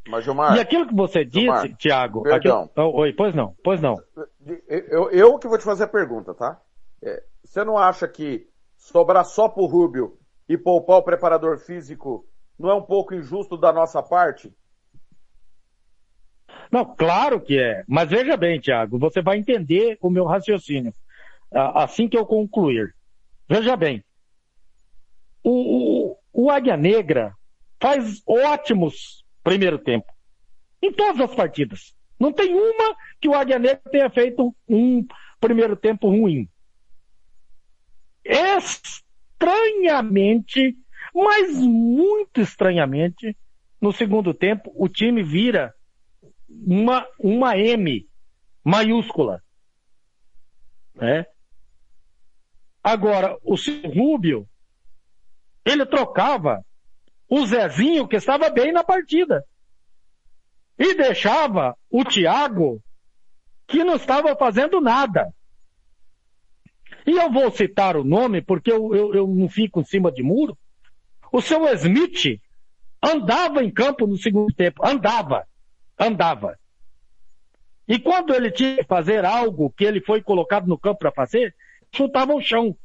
Mas, Gilmar, e aquilo que você disse, Tiago, aquilo... oh, oi, pois não, pois não. Eu, eu que vou te fazer a pergunta, tá? É, você não acha que sobrar só pro Rubio e poupar o preparador físico não é um pouco injusto da nossa parte? Não, claro que é. Mas veja bem, Tiago, você vai entender o meu raciocínio assim que eu concluir. Veja bem, o, o, o Águia Negra faz ótimos primeiro tempo. Em todas as partidas. Não tem uma que o Águia Negra tenha feito um primeiro tempo ruim estranhamente, mas muito estranhamente, no segundo tempo, o time vira uma, uma M maiúscula. Né? Agora, o Rubio, ele trocava o Zezinho, que estava bem na partida, e deixava o Thiago, que não estava fazendo nada. E eu vou citar o nome porque eu, eu, eu não fico em cima de muro. O seu Smith andava em campo no segundo tempo. Andava. Andava. E quando ele tinha que fazer algo que ele foi colocado no campo para fazer, chutava o chão.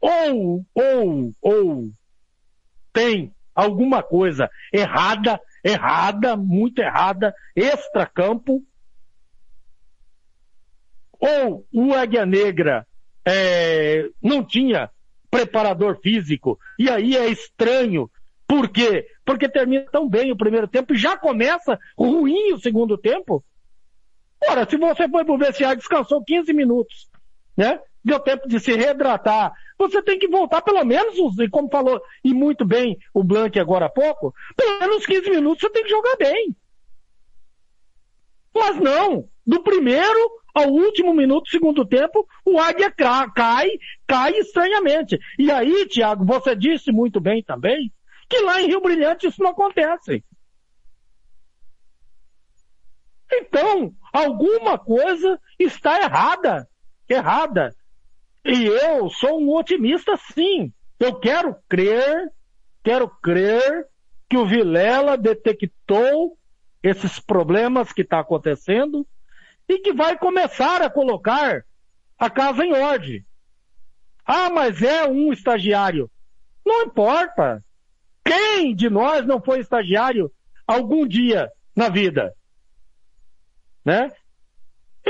Ou, ou, ou tem alguma coisa errada, errada, muito errada, extra-campo, ou o Águia Negra é, não tinha preparador físico, e aí é estranho. Por quê? Porque termina tão bem o primeiro tempo e já começa ruim o segundo tempo. Ora, se você foi pro vestiário descansou 15 minutos, né? Deu tempo de se reidratar. Você tem que voltar pelo menos, e como falou, e muito bem o Blank agora há pouco, pelo menos 15 minutos você tem que jogar bem. Mas não, do primeiro ao último minuto do segundo tempo, o Águia cai, cai estranhamente. E aí, Tiago, você disse muito bem também que lá em Rio Brilhante isso não acontece. Então, alguma coisa está errada. Errada. E eu sou um otimista, sim. Eu quero crer, quero crer que o Vilela detectou esses problemas que está acontecendo e que vai começar a colocar a casa em ordem. Ah, mas é um estagiário. Não importa. Quem de nós não foi estagiário algum dia na vida? Né?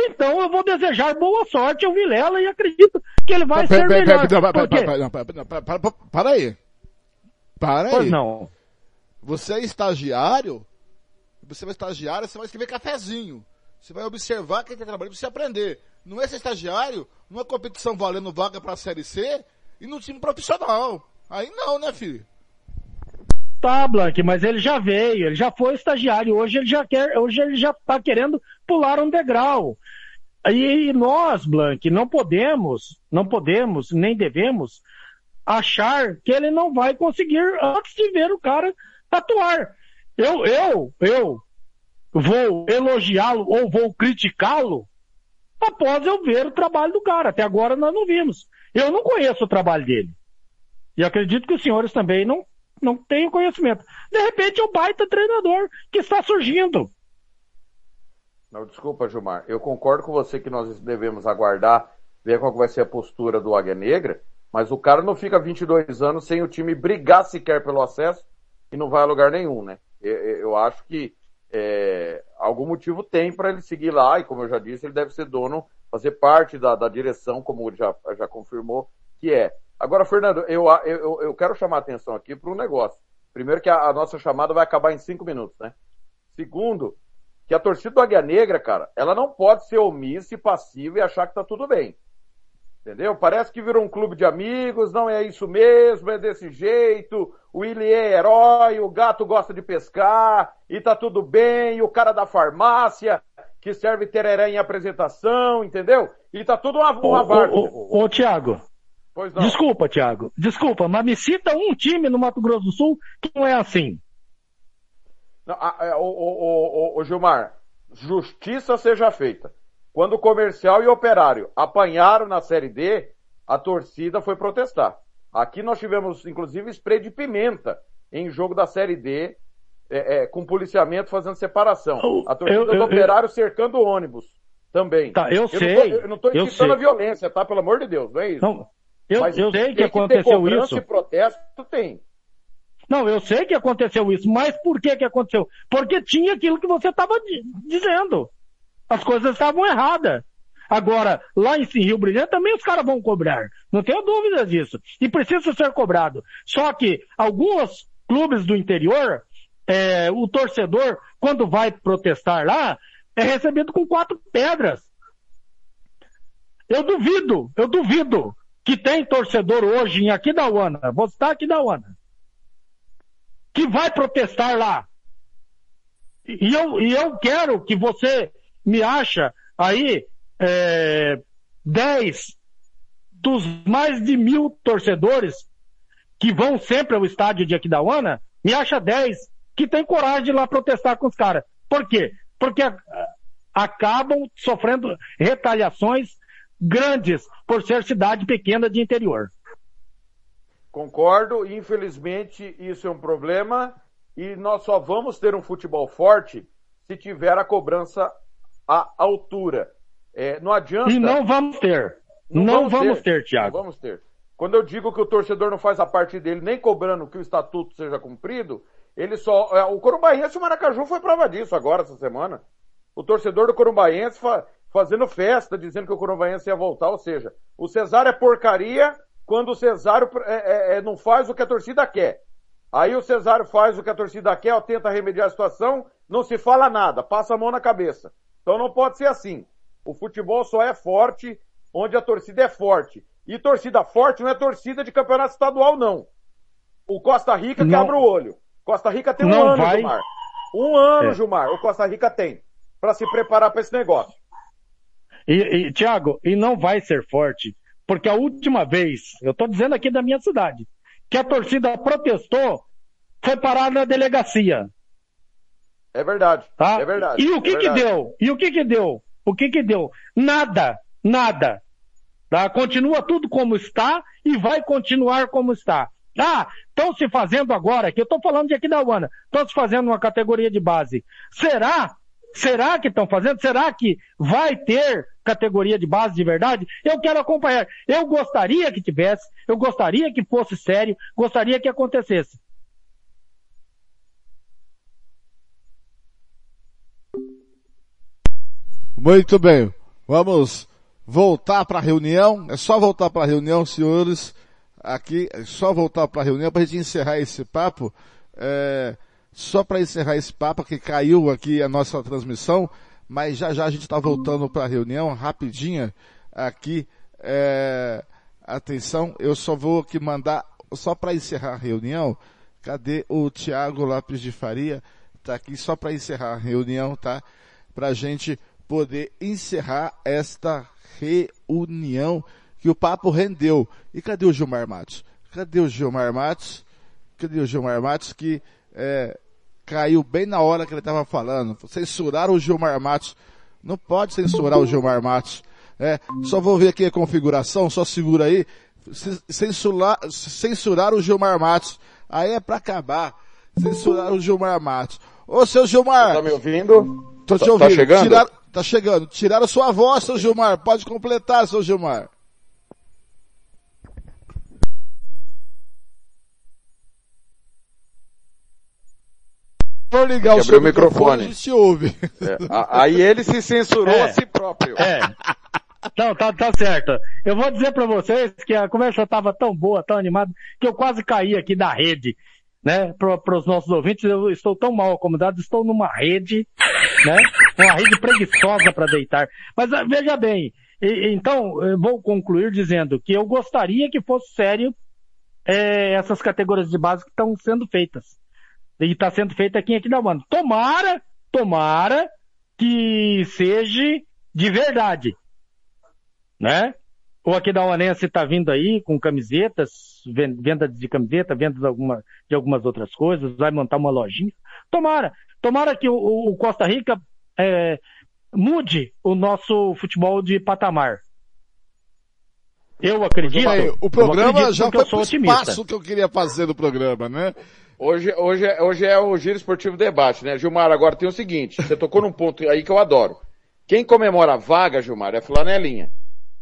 Então eu vou desejar boa sorte ao Vilela e acredito que ele vai ser melhor. Para aí. Para aí. Não. Você é estagiário Você vai estagiário, você vai escrever cafezinho. Você vai observar quem está trabalhando para você aprender. Não é ser estagiário numa competição valendo vaga para a Série C e no time profissional. Aí não, né, filho? Tá, Blank, mas ele já veio, ele já foi estagiário, hoje ele já quer, hoje ele já está querendo pular um degrau. E nós, Blank, não podemos, não podemos, nem devemos achar que ele não vai conseguir antes de ver o cara atuar. Eu, eu, eu vou elogiá-lo ou vou criticá-lo após eu ver o trabalho do cara. Até agora nós não vimos. Eu não conheço o trabalho dele. E acredito que os senhores também não, não tenham conhecimento. De repente é um baita treinador que está surgindo. Não, desculpa, Gilmar. Eu concordo com você que nós devemos aguardar, ver qual vai ser a postura do Águia Negra, mas o cara não fica 22 anos sem o time brigar sequer pelo acesso e não vai a lugar nenhum, né? Eu, eu acho que é, algum motivo tem para ele seguir lá, e como eu já disse, ele deve ser dono, fazer parte da, da direção, como já, já confirmou que é. Agora, Fernando, eu, eu, eu quero chamar a atenção aqui para um negócio. Primeiro que a, a, nossa chamada vai acabar em cinco minutos, né? Segundo, que a torcida do Águia Negra, cara, ela não pode ser omissa e passiva e achar que tá tudo bem. Entendeu? Parece que virou um clube de amigos, não é isso mesmo, é desse jeito, o Willi é herói, o gato gosta de pescar, e tá tudo bem, e o cara da farmácia, que serve tereré em apresentação, entendeu? E tá tudo uma, uma ô, ô, ô, ô, Tiago. Desculpa, Tiago. Desculpa, mas me cita um time no Mato Grosso do Sul que não é assim. Não, é, o, o, o, o Gilmar, justiça seja feita. Quando o comercial e o operário apanharam na Série D, a torcida foi protestar. Aqui nós tivemos, inclusive, spray de pimenta em jogo da Série D, é, é, com policiamento fazendo separação. A torcida eu, eu, do operário eu... cercando o ônibus também. Tá, eu, sei. eu não estou incitando a violência, tá? Pelo amor de Deus, não é isso. Não, eu, Mas eu sei que aconteceu que isso. E protesto tem. Não, eu sei que aconteceu isso, mas por que que aconteceu? Porque tinha aquilo que você estava dizendo. As coisas estavam erradas. Agora, lá em Rio Brilhante também os caras vão cobrar. Não tenho dúvida disso. E precisa ser cobrado. Só que alguns clubes do interior, é, o torcedor, quando vai protestar lá, é recebido com quatro pedras. Eu duvido, eu duvido que tem torcedor hoje em Aquidauana, vou citar Aquidauana, que vai protestar lá. E eu, e eu quero que você me acha aí é, 10 dos mais de mil torcedores que vão sempre ao estádio de Aquidauana, me acha 10 que tem coragem de ir lá protestar com os caras. Por quê? Porque acabam sofrendo retaliações grandes por ser cidade pequena de interior. Concordo, infelizmente isso é um problema e nós só vamos ter um futebol forte se tiver a cobrança à altura. É, não adianta. E não vamos ter. Não, não vamos, vamos ter, ter, Tiago. Vamos ter. Quando eu digo que o torcedor não faz a parte dele nem cobrando que o estatuto seja cumprido, ele só. É, o Corumbaense e o Maracaju foi prova disso agora, essa semana. O torcedor do Corumbaense fa, fazendo festa, dizendo que o Corumbaense ia voltar. Ou seja, o Cesário é porcaria quando o Cesário é, é, é, não faz o que a torcida quer. Aí o Cesário faz o que a torcida quer, ó, tenta remediar a situação, não se fala nada, passa a mão na cabeça. Então não pode ser assim. O futebol só é forte onde a torcida é forte. E torcida forte não é torcida de campeonato estadual, não. O Costa Rica não. que abre o olho. Costa Rica tem um não ano, vai. Gilmar. Um ano, é. Gilmar, o Costa Rica tem. para se preparar para esse negócio. E, e Tiago, e não vai ser forte. Porque a última vez, eu estou dizendo aqui da minha cidade, que a torcida protestou, foi parar na delegacia. É verdade. Tá? É verdade. E o que é que deu? E o que que deu? O que que deu? Nada. Nada. Tá? Continua tudo como está e vai continuar como está. Ah, estão se fazendo agora, que eu estou falando de aqui da UANA, estão se fazendo uma categoria de base. Será? Será que estão fazendo? Será que vai ter categoria de base de verdade? Eu quero acompanhar. Eu gostaria que tivesse, eu gostaria que fosse sério, gostaria que acontecesse. Muito bem. Vamos voltar para a reunião. É só voltar para a reunião, senhores. Aqui, é só voltar para a reunião para a gente encerrar esse papo. É, só para encerrar esse papo, que caiu aqui a nossa transmissão, mas já já a gente está voltando para a reunião, rapidinha, aqui, é, atenção, eu só vou aqui mandar, só para encerrar a reunião, cadê o Tiago Lopes de Faria? Tá aqui só para encerrar a reunião, tá? Pra gente poder encerrar esta reunião que o papo rendeu. E cadê o Gilmar Matos? Cadê o Gilmar Matos? Cadê o Gilmar Matos que é, caiu bem na hora que ele estava falando? Censuraram o Gilmar Matos. Não pode censurar o Gilmar Matos. É, só vou ver aqui a configuração, só segura aí. Censurar, censurar o Gilmar Matos. Aí é para acabar. Censurar o Gilmar Matos. Ô, seu Gilmar. Tá me ouvindo? Tô te tá, ouvindo. Tá chegando? Tirar, tá chegando. Tiraram sua voz, seu Gilmar. Pode completar, seu Gilmar. For ligar o seu microfone, microfone se ouve. É. Aí ele se censurou é. a si próprio. É. Não, tá, tá certo. Eu vou dizer para vocês que a conversa estava tão boa, tão animada, que eu quase caí aqui da rede, né? Para os nossos ouvintes, eu estou tão mal acomodado, estou numa rede, né? Uma rede preguiçosa para deitar. Mas ah, veja bem, e, então, eu vou concluir dizendo que eu gostaria que fosse sério é, essas categorias de base que estão sendo feitas e está sendo feita aqui em Aquidauana. Tomara, tomara que seja de verdade, né? O Aquidauanense está vindo aí com camisetas, venda de camiseta, venda de, alguma, de algumas outras coisas, vai montar uma lojinha. Tomara, tomara que o, o Costa Rica é, mude o nosso futebol de patamar. Eu acredito. o programa acredito já foi o espaço que eu queria fazer do programa, né? Hoje, hoje, é, hoje é o Giro Esportivo Debate, né? Gilmar, agora tem o seguinte, você tocou num ponto aí que eu adoro. Quem comemora a vaga, Gilmar, é flanelinha.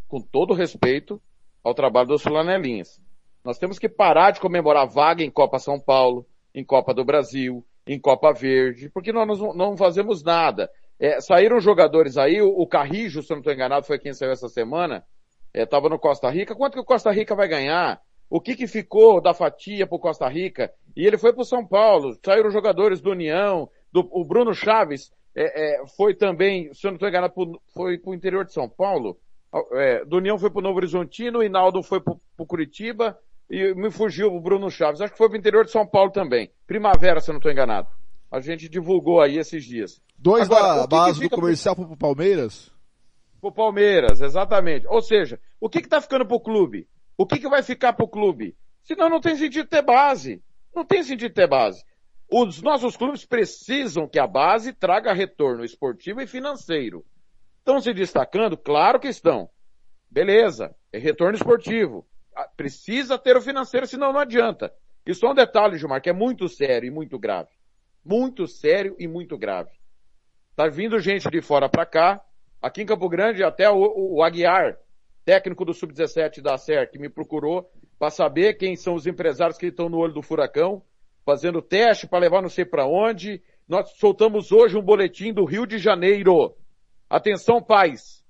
Com todo respeito ao trabalho dos flanelinhas. Nós temos que parar de comemorar a vaga em Copa São Paulo, em Copa do Brasil, em Copa Verde, porque nós não fazemos nada. É, saíram jogadores aí, o, Carrijo, se eu não estou enganado, foi quem saiu essa semana, estava é, no Costa Rica. Quanto que o Costa Rica vai ganhar? O que, que ficou da fatia para Costa Rica? E ele foi para o São Paulo. Saíram jogadores do União, do, o Bruno Chaves é, é, foi também, se eu não estou enganado, pro, foi para o interior de São Paulo. É, do União foi para o Novo Horizontino, o Hinaldo foi para o Curitiba e me fugiu o Bruno Chaves. Acho que foi para o interior de São Paulo também. Primavera, se eu não estou enganado. A gente divulgou aí esses dias. Dois Agora, da base do comercial para o Palmeiras? Para o Palmeiras, exatamente. Ou seja, o que está ficando para o clube? O que, que vai ficar para o clube? Senão não tem sentido ter base. Não tem sentido ter base. Os nossos clubes precisam que a base traga retorno esportivo e financeiro. Estão se destacando? Claro que estão. Beleza, é retorno esportivo. Ah, precisa ter o financeiro, senão não adianta. E só um detalhe, Gilmar, que é muito sério e muito grave. Muito sério e muito grave. Tá vindo gente de fora para cá. Aqui em Campo Grande, até o, o Aguiar, técnico do Sub-17 da SER, que me procurou para saber quem são os empresários que estão no olho do furacão, fazendo teste para levar não sei para onde. Nós soltamos hoje um boletim do Rio de Janeiro. Atenção, pais.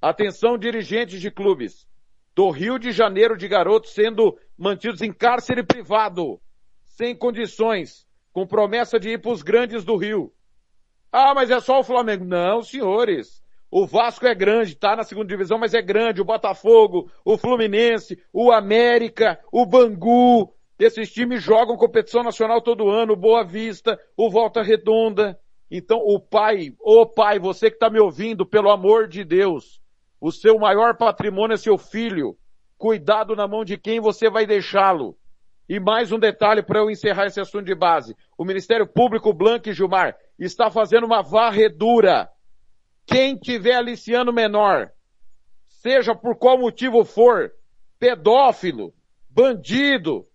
Atenção, dirigentes de clubes. Do Rio de Janeiro de garotos sendo mantidos em cárcere privado, sem condições, com promessa de ir para os grandes do Rio. Ah, mas é só o Flamengo. Não, senhores. O Vasco é grande, tá na segunda divisão, mas é grande. O Botafogo, o Fluminense, o América, o Bangu. Esses times jogam competição nacional todo ano. Boa Vista, o Volta Redonda. Então, o pai, ô pai, você que está me ouvindo, pelo amor de Deus, o seu maior patrimônio é seu filho. Cuidado na mão de quem você vai deixá-lo. E mais um detalhe para eu encerrar esse assunto de base. O Ministério Público Blanco e Gilmar está fazendo uma varredura quem tiver aliciando menor, seja por qual motivo for, pedófilo, bandido,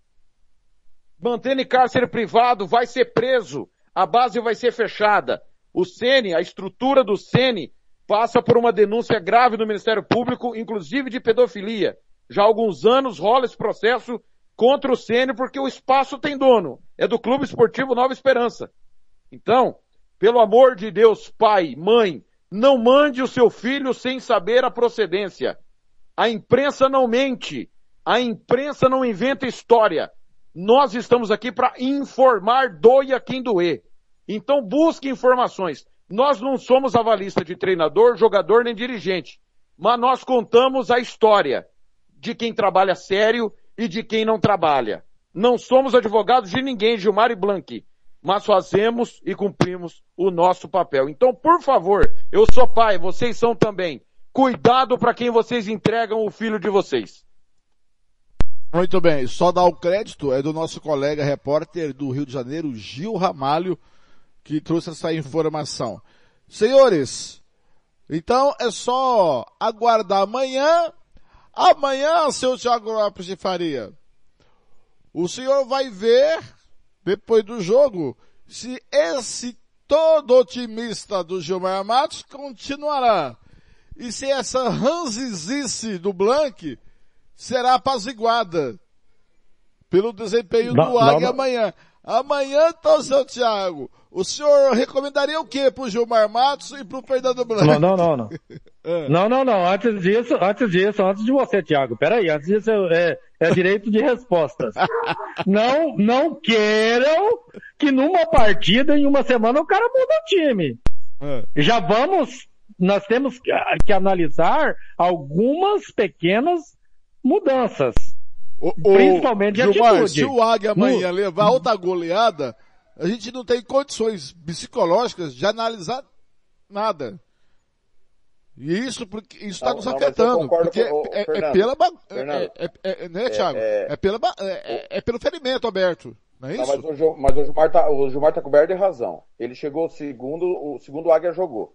mantendo em cárcere privado, vai ser preso, a base vai ser fechada. O Sene, a estrutura do Sene, passa por uma denúncia grave no Ministério Público, inclusive de pedofilia. Já há alguns anos rola esse processo contra o Sene porque o espaço tem dono. É do Clube Esportivo Nova Esperança. Então, pelo amor de Deus, pai, mãe, não mande o seu filho sem saber a procedência. A imprensa não mente. A imprensa não inventa história. Nós estamos aqui para informar, doia quem doer. Então busque informações. Nós não somos avalista de treinador, jogador nem dirigente, mas nós contamos a história de quem trabalha sério e de quem não trabalha. Não somos advogados de ninguém, Gilmar e Blanqui, mas fazemos e cumprimos o nosso papel. Então, por favor, eu sou pai, vocês são também. Cuidado para quem vocês entregam o filho de vocês. Muito bem, só dar o crédito é do nosso colega repórter do Rio de Janeiro, Gil Ramalho, que trouxe essa informação. Senhores, então é só aguardar amanhã. Amanhã, seu Thiago Lopes de Faria, o senhor vai ver, depois do jogo, se esse todo otimista do Gilmar Matos continuará. E se essa ranzizice do Blank será apaziguada pelo desempenho do Águia amanhã. Amanhã, então, seu Thiago, o senhor recomendaria o que pro Gilmar Matos e pro Fernando Blanco? Não, não, não, não. é. Não, não, não. Antes disso, antes disso, antes de você, Thiago. Peraí, antes disso é, é direito de respostas. não, não queiram que numa partida, em uma semana, o cara muda o time. É. Já vamos, nós temos que, que analisar algumas pequenas mudanças. O, principalmente de Gilmar, atitude. Se o Águia amanhã levar outra goleada, a gente não tem condições psicológicas de analisar nada. E isso porque isso está nos afetando, porque com, é, é, pela é, é, é, né, Thiago? É, pela é, pelo ferimento aberto, não é isso? Não, mas, o, mas o Gilmar tá, o Gilmar tá coberto de razão. Ele chegou segundo, o segundo Águia jogou.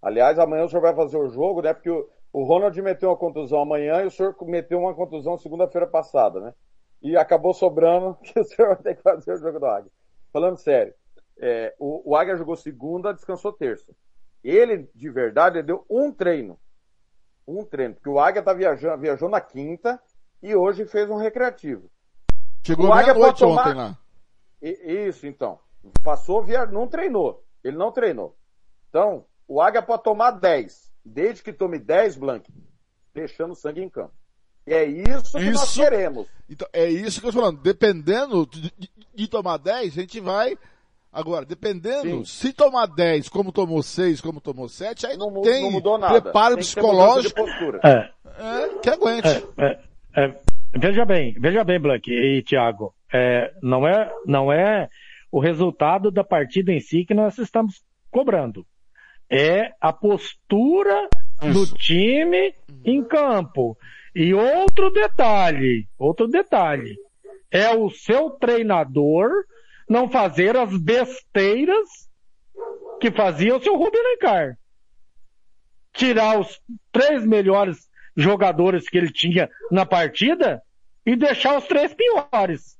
Aliás, amanhã o senhor vai fazer o jogo, né? Porque o, o Ronald meteu uma contusão amanhã e o senhor meteu uma contusão segunda-feira passada, né? E acabou sobrando que o senhor vai ter que fazer o jogo do Águia falando sério, é, o, o Águia jogou segunda, descansou terça. Ele, de verdade, ele deu um treino. Um treino. Porque o Águia tá viajando, viajou na quinta e hoje fez um recreativo. Chegou pode tomar... ontem lá. Isso, então. Passou, via... não treinou. Ele não treinou. Então, o Águia pode tomar 10. Desde que tome 10, Blank, deixando sangue em campo. E é isso que isso, nós queremos. Então, é isso que eu estou falando. Dependendo de, de, de, tomar 10, a gente vai. Agora, dependendo, Sim. se tomar 10, como tomou 6, como tomou 7, aí não, não tem não mudou nada. preparo tem psicológico. É. é. que aguente. É, é, é, veja bem, veja bem, Blank e Thiago. É, não, é, não é o resultado da partida em si que nós estamos cobrando. É a postura isso. do time em campo. E outro detalhe, outro detalhe, é o seu treinador não fazer as besteiras que fazia o seu Rubem Alencar. Tirar os três melhores jogadores que ele tinha na partida e deixar os três piores.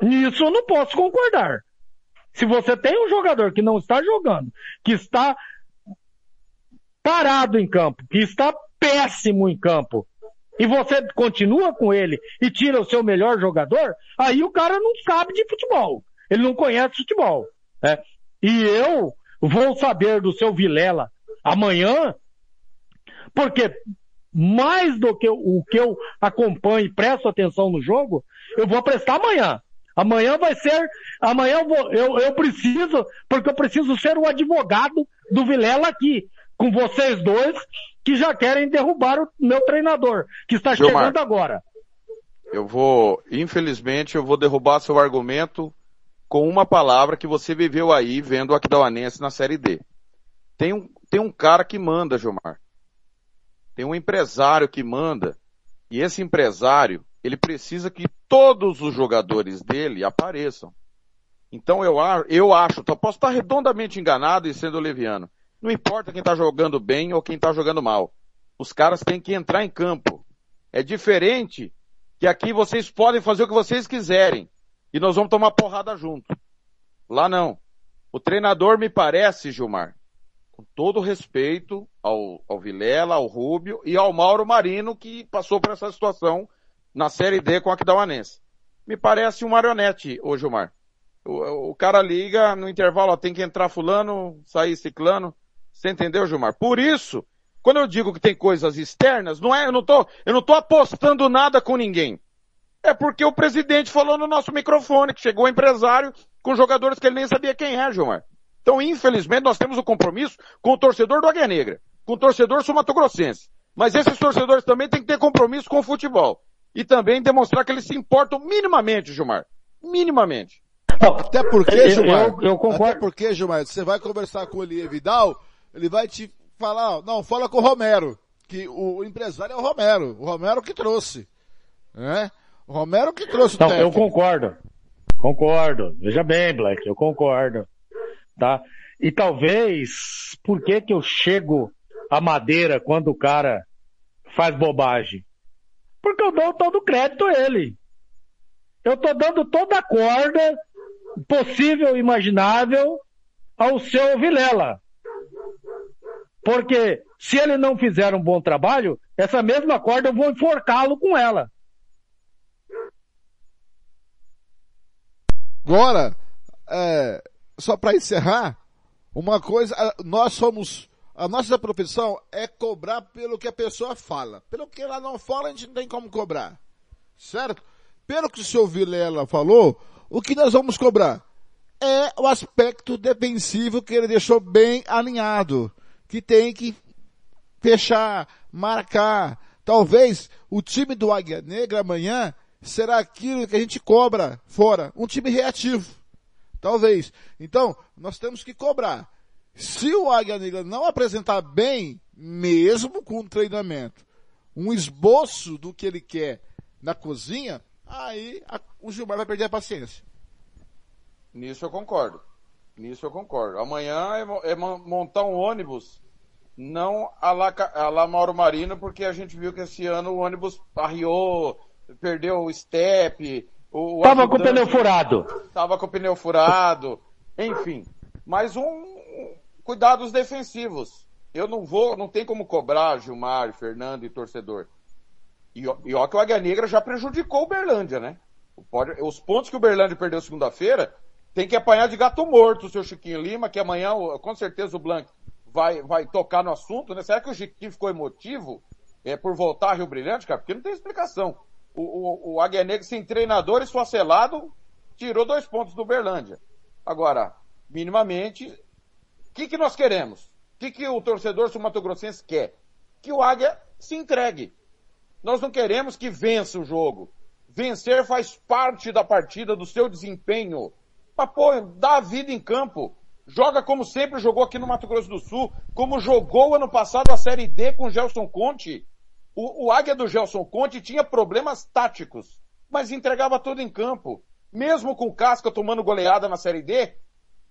Nisso eu não posso concordar. Se você tem um jogador que não está jogando, que está parado em campo, que está péssimo em campo, e você continua com ele e tira o seu melhor jogador, aí o cara não sabe de futebol. Ele não conhece futebol. Né? E eu vou saber do seu Vilela amanhã, porque mais do que o que eu acompanho e presto atenção no jogo, eu vou prestar amanhã. Amanhã vai ser, amanhã eu, vou, eu, eu preciso, porque eu preciso ser o advogado do Vilela aqui, com vocês dois, que já querem derrubar o meu treinador, que está Gilmar, chegando agora. Eu vou, infelizmente, eu vou derrubar seu argumento com uma palavra que você viveu aí vendo o Aquidauanense na Série D. Tem um, tem um cara que manda, Gilmar. Tem um empresário que manda. E esse empresário, ele precisa que todos os jogadores dele apareçam. Então eu, eu acho, eu posso estar redondamente enganado e sendo leviano. Não importa quem está jogando bem ou quem está jogando mal. Os caras têm que entrar em campo. É diferente que aqui vocês podem fazer o que vocês quiserem. E nós vamos tomar porrada junto. Lá não. O treinador me parece, Gilmar, com todo respeito ao, ao Vilela, ao Rúbio e ao Mauro Marino, que passou por essa situação na Série D com a Aquidauanense. Me parece um marionete, ô Gilmar. O, o cara liga no intervalo, ó, tem que entrar fulano, sair ciclano. Você entendeu, Gilmar? Por isso, quando eu digo que tem coisas externas, não é, eu não tô, eu não tô apostando nada com ninguém. É porque o presidente falou no nosso microfone que chegou um empresário com jogadores que ele nem sabia quem é, Gilmar. Então, infelizmente, nós temos o um compromisso com o torcedor do Águia Negra, com o torcedor sumatogrossense. Mas esses torcedores também têm que ter compromisso com o futebol. E também demonstrar que eles se importam minimamente, Gilmar. Minimamente. Até porque, Gilmar, eu, eu concordo. até porque, Gilmar, você vai conversar com o Elie Vidal, ele vai te falar, não, fala com o Romero, que o empresário é o Romero, o Romero que trouxe, né? O Romero que trouxe não, o técnico. eu concordo, concordo, veja bem, Black, eu concordo, tá? E talvez, por que que eu chego a madeira quando o cara faz bobagem? Porque eu dou todo o crédito a ele. Eu tô dando toda a corda possível, imaginável ao seu Vilela. Porque se ele não fizer um bom trabalho, essa mesma corda eu vou enforcá-lo com ela. Agora, é, só para encerrar, uma coisa, nós somos, a nossa profissão é cobrar pelo que a pessoa fala. Pelo que ela não fala, a gente não tem como cobrar. Certo? Pelo que o senhor Vilela falou, o que nós vamos cobrar? É o aspecto defensivo que ele deixou bem alinhado que tem que fechar, marcar. Talvez o time do Águia Negra amanhã será aquilo que a gente cobra fora, um time reativo. Talvez. Então, nós temos que cobrar. Se o Águia Negra não apresentar bem, mesmo com o treinamento, um esboço do que ele quer na cozinha, aí a, o Gilmar vai perder a paciência. Nisso eu concordo. Nisso eu concordo. Amanhã é, é montar um ônibus não a lá, a lá Mauro Marino, porque a gente viu que esse ano o ônibus arriou, perdeu o step. O tava com o pneu furado. Tava com o pneu furado. Enfim. Mas um, cuidados defensivos. Eu não vou, não tem como cobrar Gilmar, Fernando e torcedor. E, e ó que o Águia Negra já prejudicou o Berlândia, né? Pode, os pontos que o Berlândia perdeu segunda-feira, tem que apanhar de gato morto o seu Chiquinho Lima, que amanhã, com certeza, o Blanc vai, vai tocar no assunto, né? Será que o Chiquinho ficou emotivo é, por voltar a Rio Brilhante, cara? Porque não tem explicação. O, o, o Águia Negra, sem treinador e esfacelado, tirou dois pontos do Berlândia. Agora, minimamente, o que, que nós queremos? O que, que o torcedor sul-mato-grossense quer? Que o Águia se entregue. Nós não queremos que vença o jogo. Vencer faz parte da partida, do seu desempenho. Mas, pô, dá a vida em campo. Joga como sempre jogou aqui no Mato Grosso do Sul, como jogou ano passado a Série D com o Gelson Conte. O, o Águia do Gelson Conte tinha problemas táticos, mas entregava tudo em campo. Mesmo com o Casca tomando goleada na Série D,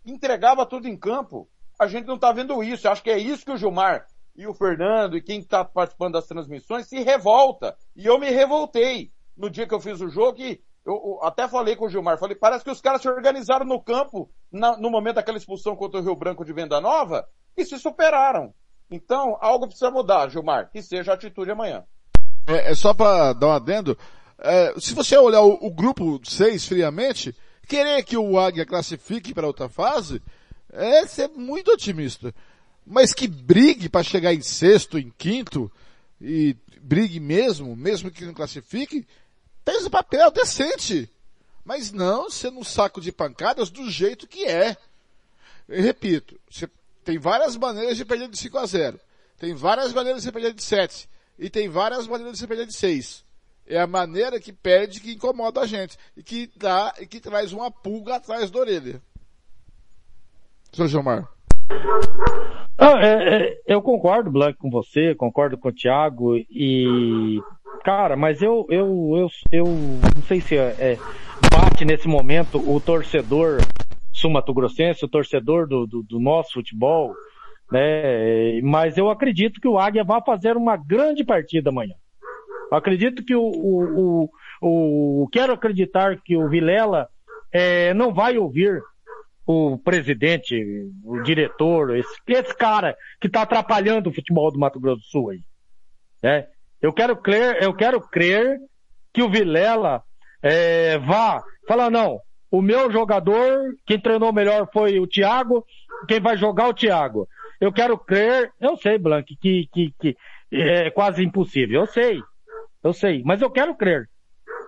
entregava tudo em campo. A gente não está vendo isso. Acho que é isso que o Gilmar e o Fernando e quem está participando das transmissões se revolta. E eu me revoltei no dia que eu fiz o jogo e eu, eu, até falei com o Gilmar, falei, parece que os caras se organizaram no campo na, no momento daquela expulsão contra o Rio Branco de Venda Nova e se superaram. Então, algo precisa mudar, Gilmar, que seja a atitude amanhã. É, é só para dar um adendo, é, se você olhar o, o, grupo 6 friamente, querer que o Águia classifique para outra fase é ser muito otimista. Mas que brigue para chegar em sexto, em quinto, e brigue mesmo, mesmo que não classifique, fez o papel decente. Mas não sendo um saco de pancadas do jeito que é. Eu repito, você tem várias maneiras de perder de 5 a 0. Tem várias maneiras de perder de 7. E tem várias maneiras de perder de 6. É a maneira que perde que incomoda a gente. E que dá, e que traz uma pulga atrás da orelha. Sr. Gilmar. Ah, é, é, eu concordo, Blanc, com você, concordo com o Thiago e Cara, mas eu, eu, eu, eu não sei se é, é, bate nesse momento o torcedor sumatogrossense, o torcedor do, do, do, nosso futebol, né? Mas eu acredito que o Águia vai fazer uma grande partida amanhã. Eu acredito que o, o, o, o quero acreditar que o Vilela é, não vai ouvir o presidente, o diretor, esse, esse cara que está atrapalhando o futebol do Mato Grosso do Sul aí. Né? Eu quero crer, eu quero crer que o Vilela é, vá falar, não, o meu jogador, quem treinou melhor foi o Thiago, quem vai jogar o Thiago. Eu quero crer, eu sei, Blank, que, que, que é quase impossível, eu sei, eu sei, mas eu quero crer.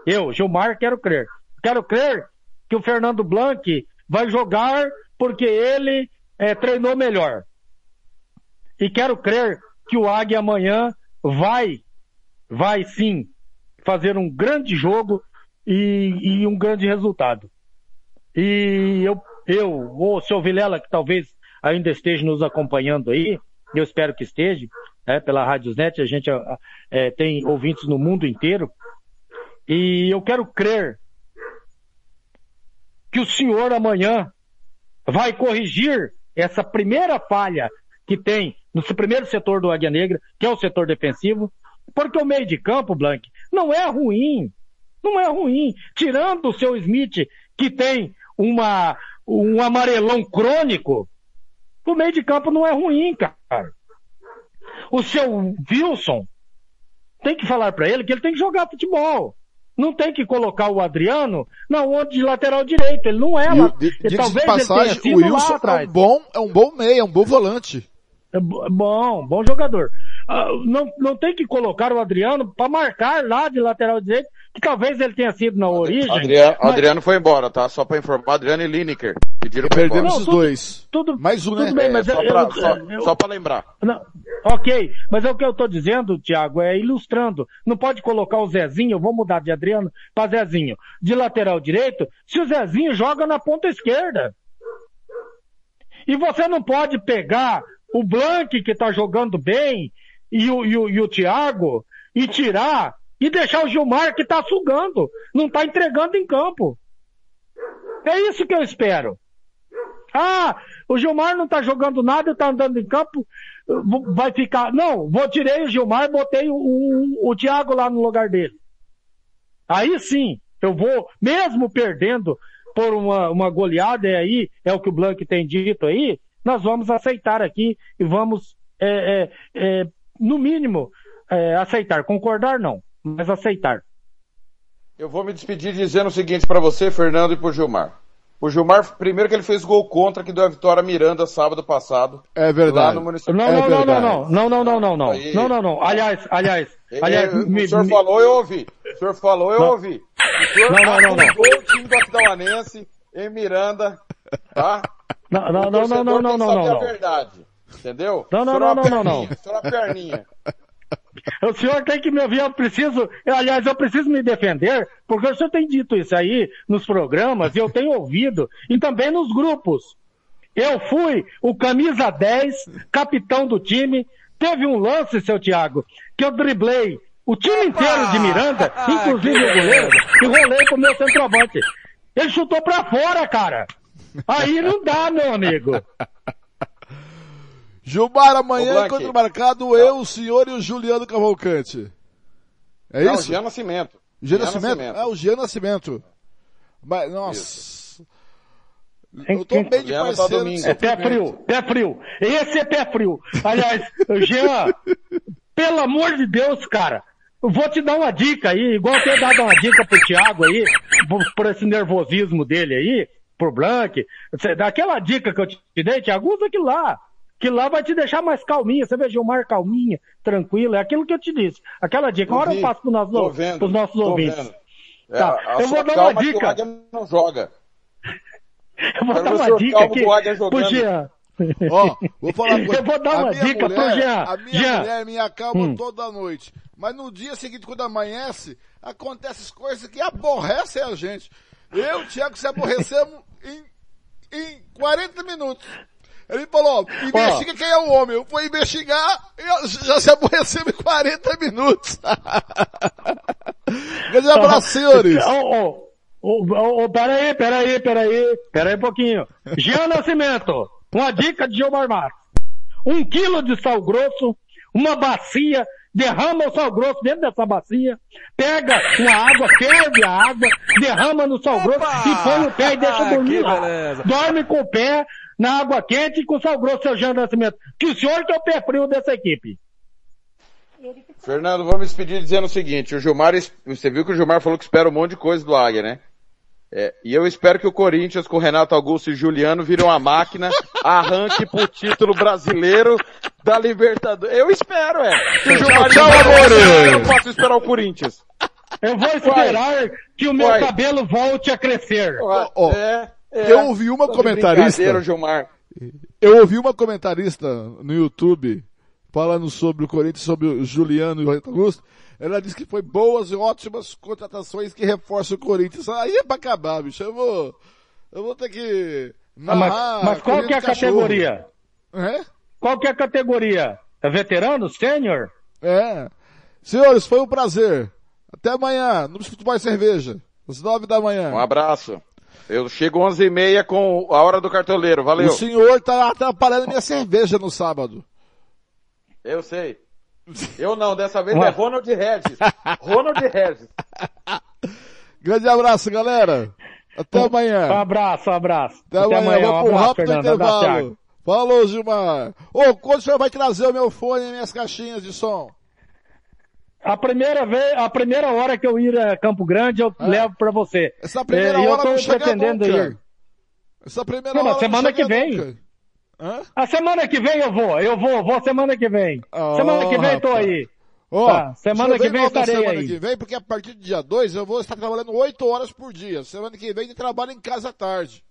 Eu, Gilmar, quero crer. Quero crer que o Fernando Blanc vai jogar porque ele é, treinou melhor. E quero crer que o Águia amanhã vai, vai sim, fazer um grande jogo e, e um grande resultado. E eu, eu, o seu Vilela, que talvez ainda esteja nos acompanhando aí, eu espero que esteja, é, pela Rádiosnet, a gente é, tem ouvintes no mundo inteiro, e eu quero crer que o senhor amanhã vai corrigir essa primeira falha que tem no primeiro setor do Águia Negra, que é o setor defensivo, porque o meio de campo, Blank, não é ruim. Não é ruim. Tirando o seu Smith, que tem uma, um amarelão crônico, o meio de campo não é ruim, cara. O seu Wilson tem que falar para ele que ele tem que jogar futebol. Não tem que colocar o Adriano na onda de lateral direito. Ele não é lá. Talvez passagem, ele tenha sido o Wilson lá atrás. É um bom, é um bom meia, é um bom volante. É bom, bom jogador. Uh, não, não tem que colocar o Adriano para marcar lá de lateral direito, que talvez ele tenha sido na origem. Adriano, mas... Adriano foi embora, tá? Só para informar, Adriano e Lineker. Pediram Perdemos os dois. Tudo, Mais um, tudo né? bem, mas é, só, para lembrar. Não, ok, mas é o que eu estou dizendo, Thiago, é ilustrando. Não pode colocar o Zezinho, eu vou mudar de Adriano para Zezinho, de lateral direito, se o Zezinho joga na ponta esquerda. E você não pode pegar o Blank, que está jogando bem, e o, e, o, e o Thiago, e tirar, e deixar o Gilmar, que está sugando, não está entregando em campo. É isso que eu espero. Ah, o Gilmar não está jogando nada, está andando em campo, vai ficar. Não, vou tirei o Gilmar, botei o, o, o Thiago lá no lugar dele. Aí sim, eu vou, mesmo perdendo por uma, uma goleada, e aí é o que o Blank tem dito aí, nós vamos aceitar aqui e vamos, é, é, é, no mínimo, é, aceitar. Concordar não, mas aceitar. Eu vou me despedir dizendo o seguinte para você, Fernando, e pro Gilmar. O Gilmar, primeiro que ele fez gol contra que deu a vitória a Miranda sábado passado. É verdade. Lá no município. Não, é não, verdade. não, não, não, não, não, não, não, Aí. não, não, não. Aliás, aliás, aliás, o me- senhor me- falou, eu ouvi. O senhor falou, eu Não. ouvi. O senhor Não, não, não, não. o time do Aquidauanense em Miranda, tá? não, não, O não, não, não, não, não, não, a não. verdade. Entendeu? Não, não, não, não, não, não. é uma perninha. O senhor tem que me ouvir, eu preciso, eu, aliás, eu preciso me defender, porque o senhor tem dito isso aí nos programas, e eu tenho ouvido, e também nos grupos. Eu fui o camisa 10, capitão do time, teve um lance, seu Thiago, que eu driblei o time inteiro de Miranda, inclusive o goleiro, e rolei pro meu centroavante. Ele chutou pra fora, cara. Aí não dá, meu amigo. Gilmar, amanhã, encontro marcado, eu, o senhor e o Juliano Cavalcante. É Não, isso? Jean Nascimento. Jean Nascimento? Ah, o Jean Nascimento. Mas, nossa. Eu tô bem de Jean tá parceiro com É pé frio, pé frio. Esse é pé frio. Aliás, Jean, pelo amor de Deus, cara, eu vou te dar uma dica aí, igual eu tenho dado uma dica pro Thiago aí, por, por esse nervosismo dele aí, pro Blank. Você- Daquela dica que eu te dei, Thiago, usa aquilo lá. Que lá vai te deixar mais calminha. Você vê Gilmar calminha, tranquilo. É aquilo que eu te disse. Aquela dica. Uma hora eu passo pros Tô nossos, vendo, nossos tô ouvintes. vendo. É, Tá, eu vou dar uma que o dica. Águia não joga. Eu vou dar o uma dica aqui pro. Jean. Ó, vou falar uma coisa. Eu vou dar uma dica pro mulher- Jean. A minha Jean. mulher me acalma Hum. toda noite. Mas no dia seguinte, quando amanhece, acontecem coisas que aborrecem a gente. Eu e o Thiago se aborrecemos em, em 40 minutos. Ele falou, ó, investiga quem é o homem. Eu fui investigar e já se aborrecemos em 40 minutos. Grande abraço, senhores. Ô, ô, ô, ô, peraí, peraí, peraí, peraí um pouquinho. Jean Nascimento, uma dica de Gilmar Matos. Um quilo de sal grosso, uma bacia, derrama o sal grosso dentro dessa bacia, pega uma água, ferve a água, derrama no sal grosso e põe o pé e deixa Ah, dormir que lá. beleza. Dorme com o pé na água quente e com sal grosso, seu Jean Nascimento. Que o senhor que é o pé frio dessa equipe. Fernando, vou me despedir dizendo o seguinte, o Gilmar, você viu que o Gilmar falou que espera um monte de coisa do Águia, né? É, e eu espero que o Corinthians, com o Renato Augusto e Juliano, virem uma máquina, arranque pro título brasileiro da Libertadores. Eu espero, é. Se o Gilmar tchau, amores. Eu não posso esperar o Corinthians. eu vou esperar que o meu Vai. cabelo volte a crescer. é, é. eu ouvi uma comentarista- Gilmar. Eu ouvi uma comentarista no YouTube falando sobre o Corinthians, sobre o Juliano e o Renato Augusto. Ela disse que foi boas e ótimas contratações que reforçam o Corinthians. Aí é pra acabar, bicho. Eu vou, eu vou ter que Ah, mas, mas qual que é a cachorro. categoria? É? Qual que é a categoria? É veterano? Sênior? É. Senhores, foi um prazer. Até amanhã, no Futebol e Cerveja. Às nove da manhã. Um abraço. Eu chego 11 e meia com a hora do cartoleiro. Valeu. O senhor tá atrapalhando minha cerveja no sábado. Eu sei. Eu não, dessa vez é Ronald Regis. Ronald Regis. Grande abraço, galera. Até amanhã. Um abraço, um abraço. Até, amanhã, Um vou pro abraço, rápido Fernando. Um abraço, intervalo. Falou, Gilmar. Ô, quando o senhor vai trazer o meu fone e minhas caixinhas de som? A primeira vez, a primeira hora que eu ir a Campo Grande, eu levo pra você. Essa primeira É, eu hora não chega pretendendo nunca. ir. Essa primeira Não, hora semana não que vem. nunca. Hã? A semana que vem eu vou, eu vou, vou semana que vem. Oh, semana que vem tô rapaz. aí. Ó, Tá, semana que vem estarei semana aí. que vem, porque a partir do dia 2 eu vou estar trabalhando 8 horas por dia. Semana que vem eu trabalho em casa à tarde.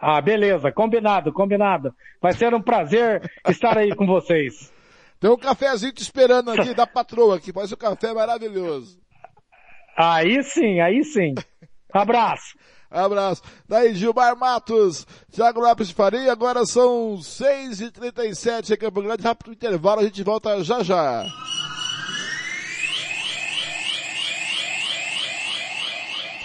Ah, beleza, combinado, combinado. Vai ser um prazer estar aí com vocês. Tem um cafezinho te esperando aqui da patroa, que faz um café maravilhoso. Aí sim, aí sim. Abraço. Abraço. Daí, Gilmar Matos, Thiago Lopes de Faria, agora são 6h37 em Campo Grande, rápido intervalo, a gente volta já já.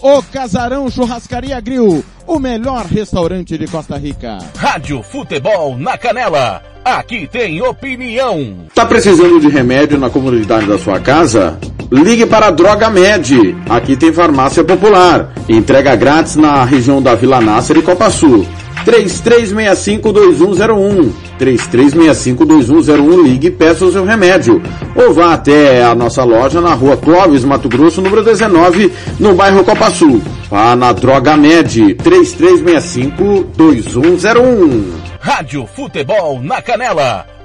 O Casarão Churrascaria Grill, o melhor restaurante de Costa Rica. Rádio Futebol na Canela. Aqui tem opinião. Tá precisando de remédio na comunidade da sua casa? Ligue para a Droga Med. Aqui tem farmácia popular. Entrega grátis na região da Vila Nácer e Copa Sul. 3365-2101. 3365-2101. Ligue e peça o seu remédio. Ou vá até a nossa loja na rua Clóvis, Mato Grosso, número 19, no bairro Copa Sul. Vá na Droga Med. 3365-2101. Rádio Futebol na Canela.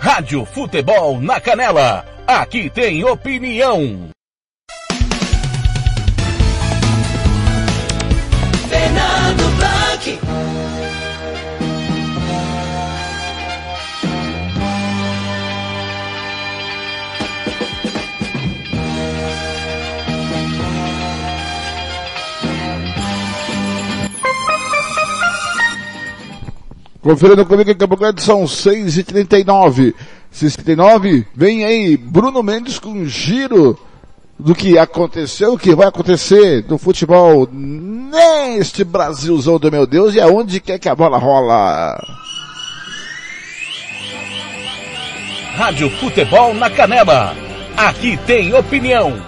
Rádio Futebol na Canela. Aqui tem opinião. Conferindo comigo em Campo Grande são 6h39. 6h39, vem aí Bruno Mendes com um giro do que aconteceu, o que vai acontecer no futebol neste Brasilzão do meu Deus e aonde quer que a bola rola. Rádio Futebol na Canela. Aqui tem opinião.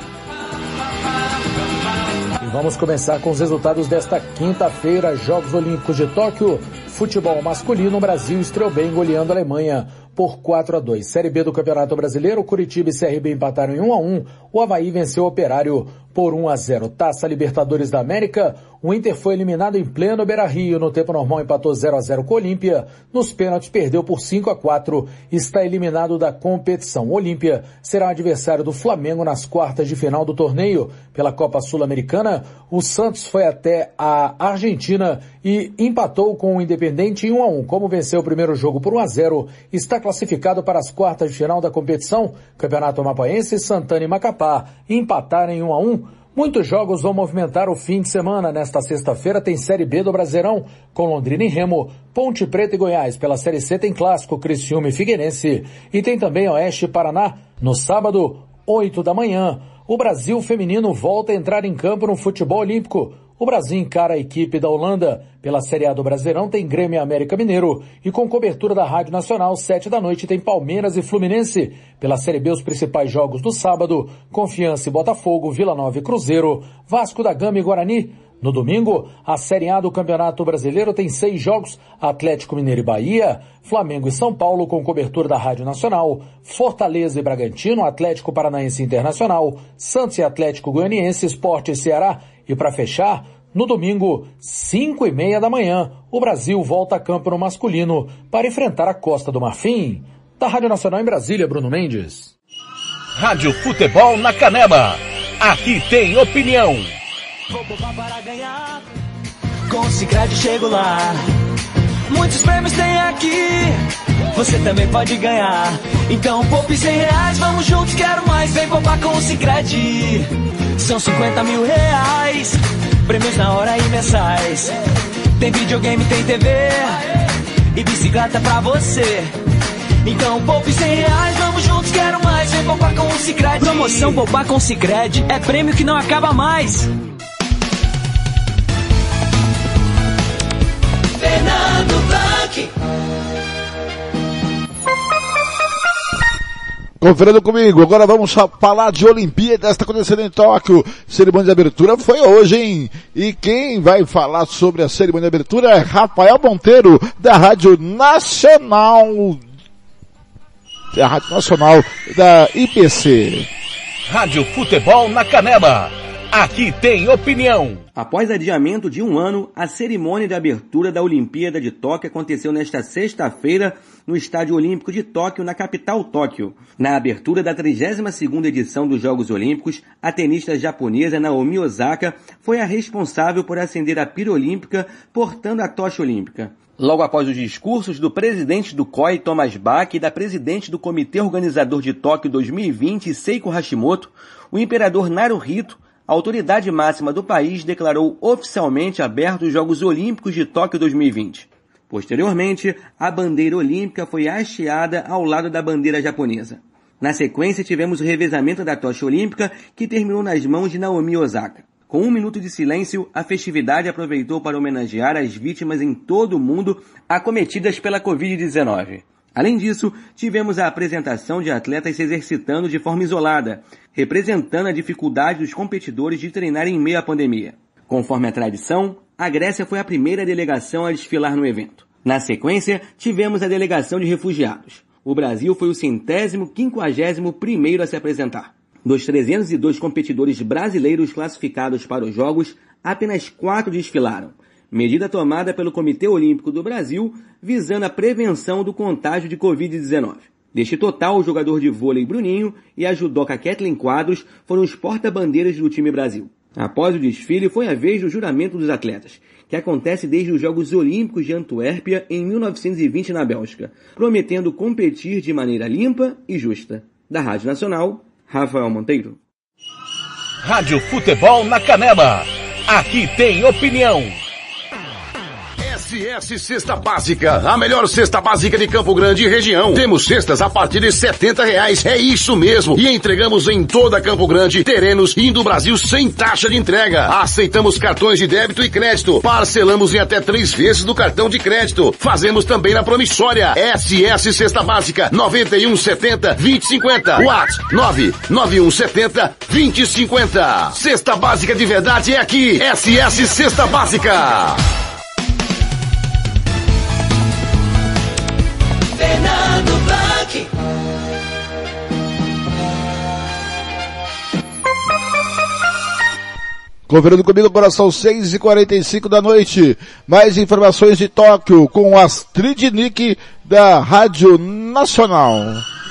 E vamos começar com os resultados desta quinta-feira, Jogos Olímpicos de Tóquio. Futebol masculino, o Brasil estreou bem goleando a Alemanha por 4 a 2. Série B do Campeonato Brasileiro, Curitiba e CRB empataram em 1 a 1. O Havaí venceu o Operário por 1 a 0. Taça Libertadores da América, o Inter foi eliminado em pleno Beira-Rio. No tempo normal empatou 0 a 0 com o Olímpia. Nos pênaltis perdeu por 5 a 4. Está eliminado da competição. O Olímpia será adversário do Flamengo nas quartas de final do torneio pela Copa Sul-Americana. O Santos foi até a Argentina e empatou com o Independente em 1 a 1. Como venceu o primeiro jogo por 1 a 0, está classificado para as quartas de final da competição. Campeonato Mapaense, Santana e Macapá empataram em 1 a 1. Muitos jogos vão movimentar o fim de semana. Nesta sexta-feira tem Série B do Brasileirão, com Londrina e Remo, Ponte Preta e Goiás. Pela Série C tem Clássico, Criciúma e Figueirense. E tem também Oeste e Paraná, no sábado, 8 da manhã. O Brasil feminino volta a entrar em campo no futebol olímpico. O Brasil encara a equipe da Holanda. Pela Série A do Brasileirão tem Grêmio e América Mineiro. E com cobertura da Rádio Nacional, sete da noite tem Palmeiras e Fluminense. Pela Série B, os principais jogos do sábado, Confiança e Botafogo, Vila Nova e Cruzeiro, Vasco da Gama e Guarani. No domingo, a Série A do Campeonato Brasileiro tem seis jogos, Atlético Mineiro e Bahia, Flamengo e São Paulo com cobertura da Rádio Nacional, Fortaleza e Bragantino, Atlético Paranaense Internacional, Santos e Atlético Goianiense, Esporte e Ceará e para fechar, no domingo, 5 e meia da manhã, o Brasil volta a campo no masculino para enfrentar a Costa do Marfim. Da Rádio Nacional em Brasília, Bruno Mendes. Rádio Futebol na Canela. Aqui tem opinião. Vou poupar para ganhar. Com o Cicred chego lá. Muitos prêmios tem aqui. Você também pode ganhar. Então poupe 100 reais, vamos juntos, quero mais. Vem poupar com o Cicred. São 50 mil reais. Prêmios na hora e mensais. Tem videogame, tem TV. E bicicleta pra você. Então poupe 100 reais, vamos juntos, quero mais. Vem poupar com o Cicred. Promoção Poupar com Cicred é prêmio que não acaba mais. Conferindo comigo, agora vamos falar de Olimpíada, está acontecendo em Tóquio. Cerimônia de abertura foi hoje, hein? E quem vai falar sobre a cerimônia de abertura é Rafael Monteiro, da Rádio Nacional. Da Rádio Nacional da IPC. Rádio Futebol na Canela. Aqui tem opinião. Após adiamento de um ano, a cerimônia de abertura da Olimpíada de Tóquio aconteceu nesta sexta-feira no Estádio Olímpico de Tóquio, na capital Tóquio. Na abertura da 32ª edição dos Jogos Olímpicos, a tenista japonesa Naomi Osaka foi a responsável por acender a pira olímpica portando a tocha olímpica. Logo após os discursos do presidente do COI, Thomas Bach, e da presidente do Comitê Organizador de Tóquio 2020, Seiko Hashimoto, o imperador Naruhito a autoridade máxima do país declarou oficialmente abertos os Jogos Olímpicos de Tóquio 2020. Posteriormente, a bandeira olímpica foi hasteada ao lado da bandeira japonesa. Na sequência, tivemos o revezamento da tocha olímpica, que terminou nas mãos de Naomi Osaka. Com um minuto de silêncio, a festividade aproveitou para homenagear as vítimas em todo o mundo acometidas pela Covid-19. Além disso, tivemos a apresentação de atletas se exercitando de forma isolada, representando a dificuldade dos competidores de treinar em meio à pandemia. Conforme a tradição, a Grécia foi a primeira delegação a desfilar no evento. Na sequência, tivemos a delegação de refugiados. O Brasil foi o centésimo quinquagésimo primeiro a se apresentar. Dos 302 competidores brasileiros classificados para os Jogos, apenas quatro desfilaram, medida tomada pelo Comitê Olímpico do Brasil visando a prevenção do contágio de Covid-19. Deste total, o jogador de vôlei Bruninho e a judoca Kathleen Quadros foram os porta-bandeiras do time Brasil. Após o desfile, foi a vez do juramento dos atletas, que acontece desde os Jogos Olímpicos de Antuérpia em 1920 na Bélgica, prometendo competir de maneira limpa e justa. Da Rádio Nacional, Rafael Monteiro. Rádio Futebol na Canela. Aqui tem opinião. SS Cesta Básica, a melhor cesta básica de Campo Grande e região. Temos cestas a partir de setenta reais, é isso mesmo. E entregamos em toda Campo Grande, terrenos e do Brasil sem taxa de entrega. Aceitamos cartões de débito e crédito. Parcelamos em até três vezes do cartão de crédito. Fazemos também na promissória. SS Cesta Básica, 9170 2050. WhatsApp 99170 2050. Cesta Básica de verdade é aqui. SS Cesta Básica. Fernando Blanc. Conferindo comigo agora são 6 e 45 da noite. Mais informações de Tóquio com Astrid Nick da Rádio Nacional.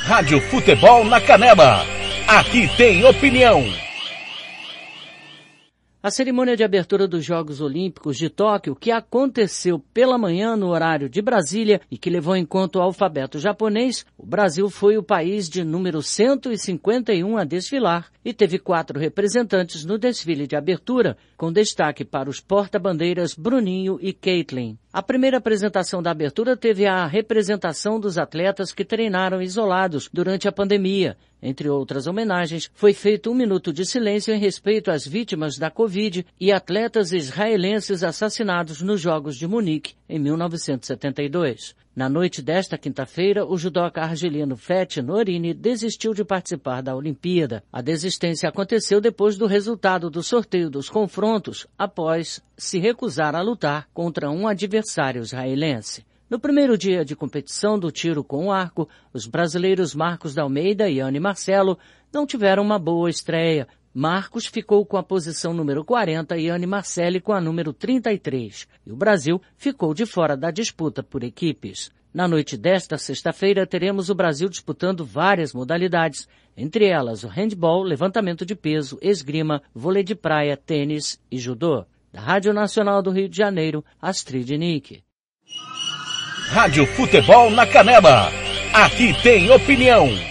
Rádio Futebol na Canela. Aqui tem opinião. A cerimônia de abertura dos Jogos Olímpicos de Tóquio, que aconteceu pela manhã no horário de Brasília e que levou em conta o alfabeto japonês, o Brasil foi o país de número 151 a desfilar e teve quatro representantes no desfile de abertura, com destaque para os porta-bandeiras Bruninho e Caitlin. A primeira apresentação da abertura teve a representação dos atletas que treinaram isolados durante a pandemia. Entre outras homenagens, foi feito um minuto de silêncio em respeito às vítimas da Covid e atletas israelenses assassinados nos Jogos de Munique em 1972. Na noite desta quinta-feira, o judoca argelino Feth Norini desistiu de participar da Olimpíada. A desistência aconteceu depois do resultado do sorteio dos confrontos, após se recusar a lutar contra um adversário israelense. No primeiro dia de competição do tiro com arco, os brasileiros Marcos da Almeida e Anne Marcelo não tiveram uma boa estreia. Marcos ficou com a posição número 40 e Anne Marcelli com a número 33. E o Brasil ficou de fora da disputa por equipes. Na noite desta sexta-feira teremos o Brasil disputando várias modalidades, entre elas o handball, levantamento de peso, esgrima, vôlei de praia, tênis e judô. Da Rádio Nacional do Rio de Janeiro, Astrid Nick. Rádio Futebol na Canela. Aqui tem opinião.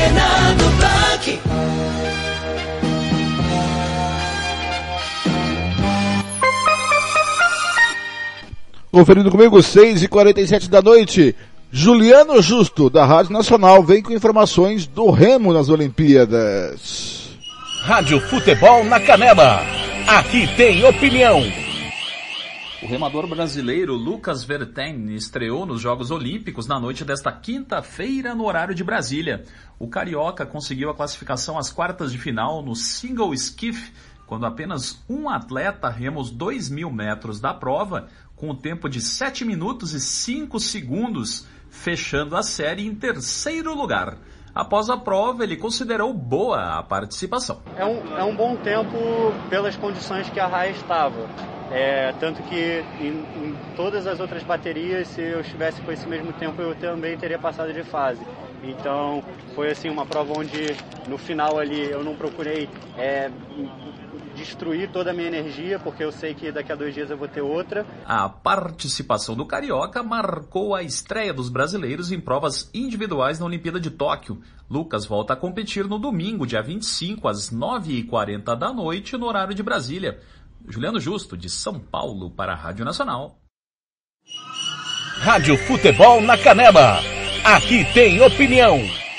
Fernando Blanc. Conferindo comigo, 6 e 47 da noite. Juliano Justo, da Rádio Nacional, vem com informações do Remo nas Olimpíadas. Rádio Futebol na Canela. Aqui tem opinião. O remador brasileiro Lucas Verten estreou nos Jogos Olímpicos na noite desta quinta-feira no horário de Brasília. O carioca conseguiu a classificação às quartas de final no single skiff, quando apenas um atleta rema os 2 mil metros da prova, com o tempo de 7 minutos e 5 segundos, fechando a série em terceiro lugar. Após a prova, ele considerou boa a participação. É um, é um bom tempo pelas condições que a raia estava. É, tanto que em, em, todas as outras baterias, se eu estivesse com esse mesmo tempo, eu também teria passado de fase. Então, foi assim uma prova onde no final ali eu não procurei é, destruir toda a minha energia, porque eu sei que daqui a dois dias eu vou ter outra. A participação do Carioca marcou a estreia dos brasileiros em provas individuais na Olimpíada de Tóquio. Lucas volta a competir no domingo, dia 25, às 9h40 da noite, no horário de Brasília. Juliano Justo, de São Paulo, para a Rádio Nacional. Rádio Futebol na Canela. Aqui tem opinião.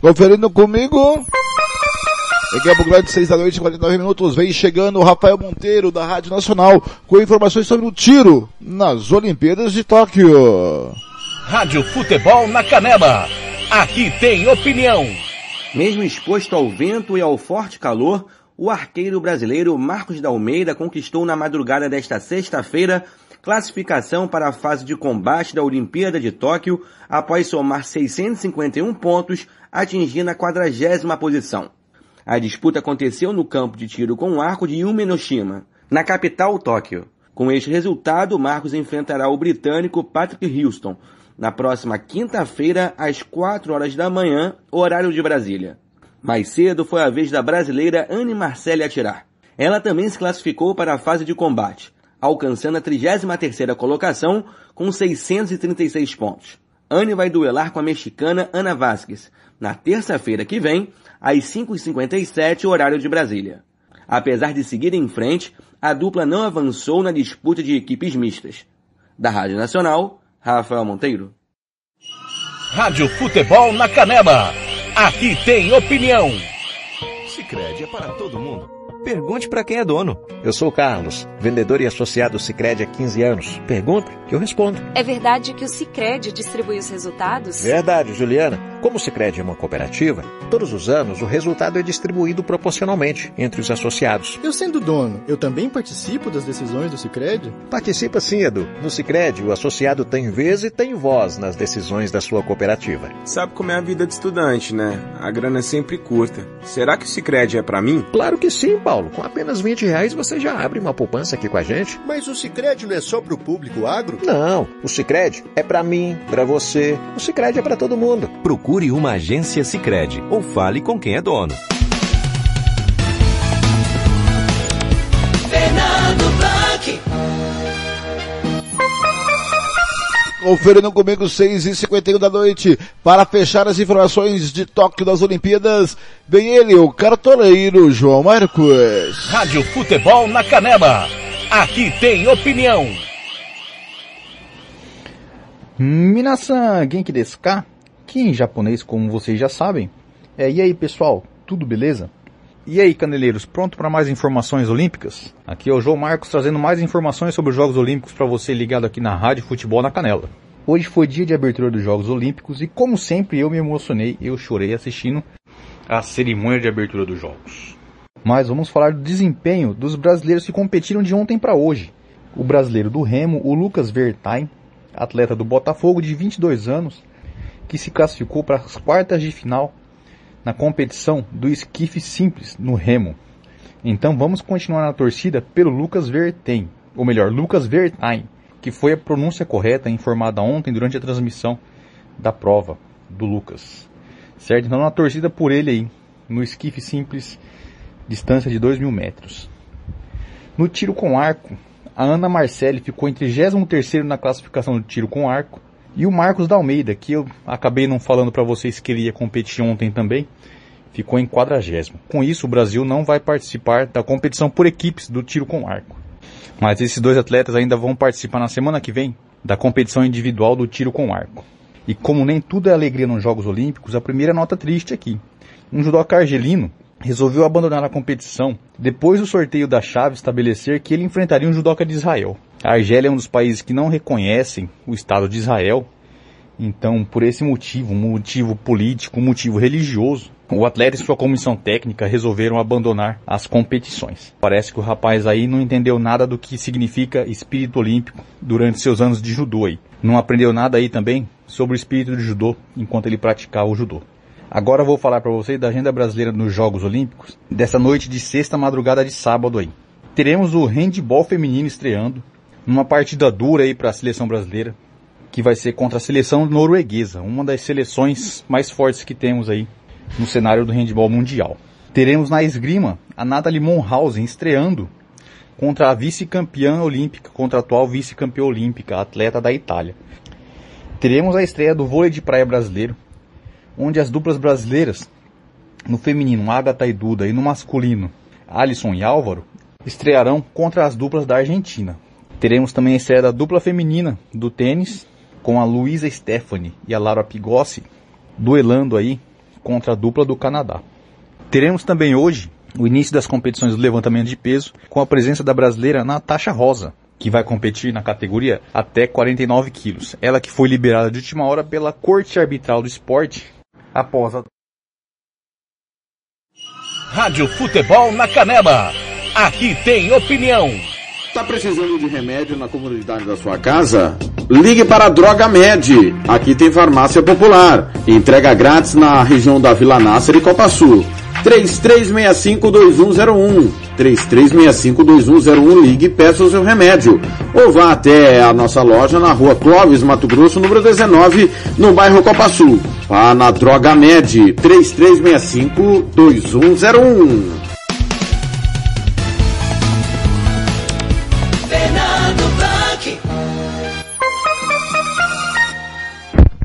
Conferindo comigo. Em Campo Grande, 6 da noite, 49 minutos, vem chegando o Rafael Monteiro, da Rádio Nacional, com informações sobre o tiro nas Olimpíadas de Tóquio. Rádio Futebol na Canela. Aqui tem opinião. Mesmo exposto ao vento e ao forte calor, o arqueiro brasileiro Marcos da Almeida conquistou na madrugada desta sexta-feira classificação para a fase de combate da Olimpíada de Tóquio após somar 651 pontos, atingindo a quadragésima posição. A disputa aconteceu no campo de tiro com arco de Umenoshima, na capital Tóquio. Com este resultado, Marcos enfrentará o britânico Patrick Houston na próxima quinta-feira às 4 horas da manhã, horário de Brasília. Mais cedo foi a vez da brasileira Anne Marcelli atirar. Ela também se classificou para a fase de combate. Alcançando a 33ª colocação com 636 pontos. Anne vai duelar com a mexicana Ana Vasquez, na terça-feira que vem, às 5h57, horário de Brasília. Apesar de seguir em frente, a dupla não avançou na disputa de equipes mistas. Da Rádio Nacional, Rafael Monteiro. Rádio Futebol na Canela. Aqui tem opinião. Sicredi é para todo mundo. Pergunte para quem é dono. Eu sou o Carlos, vendedor e associado Sicredi há 15 anos. Pergunta que eu respondo. É verdade que o Sicredi distribui os resultados? Verdade, Juliana. Como o Sicredi é uma cooperativa, todos os anos o resultado é distribuído proporcionalmente entre os associados. Eu sendo dono, eu também participo das decisões do Sicredi? Participa sim, Edu. No Sicredi, o associado tem vez e tem voz nas decisões da sua cooperativa. Sabe como é a vida de estudante, né? A grana é sempre curta. Será que o Sicredi é para mim? Claro que sim, Paulo. Com apenas 20 reais você já abre uma poupança aqui com a gente. Mas o Sicredi não é só para o público agro? Não, o Sicredi é para mim, para você. O Sicredi é para todo mundo. Procure uma agência Sicredi ou fale com quem é dono. Fernando Blanc. Conferindo comigo 6 e 51 da noite. Para fechar as informações de Tóquio das Olimpíadas, vem ele, o cartoleiro João Marcos. Rádio Futebol na Canela. Aqui tem opinião. Minasan Genki desu ka? Que em japonês, como vocês já sabem. É, e aí pessoal, tudo beleza? E aí caneleiros, pronto para mais informações olímpicas? Aqui é o João Marcos trazendo mais informações sobre os Jogos Olímpicos para você ligado aqui na Rádio Futebol na Canela. Hoje foi dia de abertura dos Jogos Olímpicos e como sempre eu me emocionei, eu chorei assistindo a cerimônia de abertura dos Jogos. Mas vamos falar do desempenho dos brasileiros que competiram de ontem para hoje. O brasileiro do remo, o Lucas Vertain, atleta do Botafogo de 22 anos, que se classificou para as quartas de final na competição do esquife simples no remo. Então vamos continuar na torcida pelo Lucas Vertain, ou melhor, Lucas Vertain, que foi a pronúncia correta informada ontem durante a transmissão da prova do Lucas. Certo? Então na torcida por ele aí, no esquife simples, distância de 2 mil metros. No tiro com arco, a Ana Marcelli ficou em 33º na classificação do tiro com arco, e o Marcos da Almeida, que eu acabei não falando para vocês que ele ia competir ontem também, ficou em quadragésimo. Com isso, o Brasil não vai participar da competição por equipes do tiro com arco. Mas esses dois atletas ainda vão participar na semana que vem da competição individual do tiro com arco. E como nem tudo é alegria nos Jogos Olímpicos, a primeira nota triste aqui. Um judoca argelino resolveu abandonar a competição depois do sorteio da chave estabelecer que ele enfrentaria um judoca de Israel. A Argélia é um dos países que não reconhecem o Estado de Israel. Então, por esse motivo, motivo político, motivo religioso, o atleta e sua comissão técnica resolveram abandonar as competições. Parece que o rapaz aí não entendeu nada do que significa espírito olímpico durante seus anos de judô aí. Não aprendeu nada aí também sobre o espírito de judô enquanto ele praticava o judô. Agora vou falar para vocês da agenda brasileira nos Jogos Olímpicos, dessa noite de sexta madrugada de sábado aí. Teremos o handball feminino estreando, numa partida dura aí para a seleção brasileira, que vai ser contra a seleção norueguesa, uma das seleções mais fortes que temos aí no cenário do handball mundial. Teremos na esgrima a Nathalie Monhausen estreando contra a vice-campeã olímpica, contra a atual vice-campeã olímpica, atleta da Itália. Teremos a estreia do vôlei de praia brasileiro, onde as duplas brasileiras, no feminino Agatha e Duda e no masculino Alisson e Álvaro, estrearão contra as duplas da Argentina, Teremos também a estreia da dupla feminina do tênis, com a Luísa Stephanie e a Lara Pigossi duelando aí contra a dupla do Canadá. Teremos também hoje o início das competições do levantamento de peso, com a presença da brasileira Natasha Rosa, que vai competir na categoria até 49 quilos. Ela que foi liberada de última hora pela Corte Arbitral do Esporte após a... Rádio Futebol na Canela. Aqui tem opinião. Está precisando de remédio na comunidade da sua casa? Ligue para a Droga Med. Aqui tem farmácia popular. Entrega grátis na região da Vila Nácer e Copa Sul. 3365-2101. 3365-2101. Ligue e peça o seu remédio. Ou vá até a nossa loja na rua Clóvis, Mato Grosso, número 19, no bairro Copa Sul. Vá na Droga Med. 3365-2101.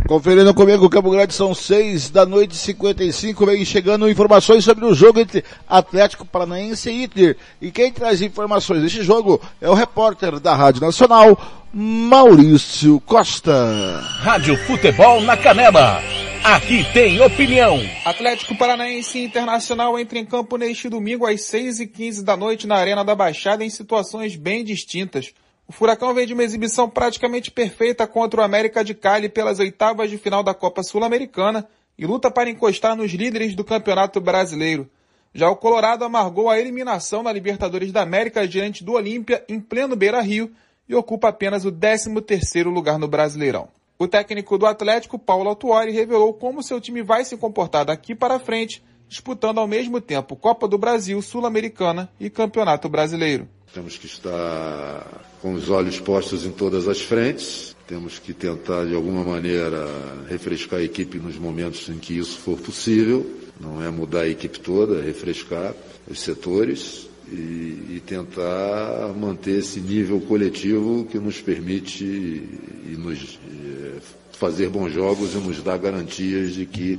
Conferindo comigo, Campo Grande são 6 da noite e 55, vem chegando informações sobre o jogo entre Atlético Paranaense e Inter. E quem traz informações deste jogo é o repórter da Rádio Nacional, Maurício Costa. Rádio Futebol na Canela. Aqui tem opinião. Atlético Paranaense Internacional entra em campo neste domingo às 6 e 15 da noite na Arena da Baixada em situações bem distintas. O Furacão vem de uma exibição praticamente perfeita contra o América de Cali pelas oitavas de final da Copa Sul-Americana e luta para encostar nos líderes do Campeonato Brasileiro. Já o Colorado amargou a eliminação na Libertadores da América diante do Olímpia em pleno Beira-Rio e ocupa apenas o 13º lugar no Brasileirão. O técnico do Atlético, Paulo Autuori, revelou como seu time vai se comportar daqui para frente, disputando ao mesmo tempo Copa do Brasil, Sul-Americana e Campeonato Brasileiro. Temos que estar com os olhos postos em todas as frentes. Temos que tentar, de alguma maneira, refrescar a equipe nos momentos em que isso for possível. Não é mudar a equipe toda, é refrescar os setores e, e tentar manter esse nível coletivo que nos permite e nos é, fazer bons jogos e nos dá garantias de que,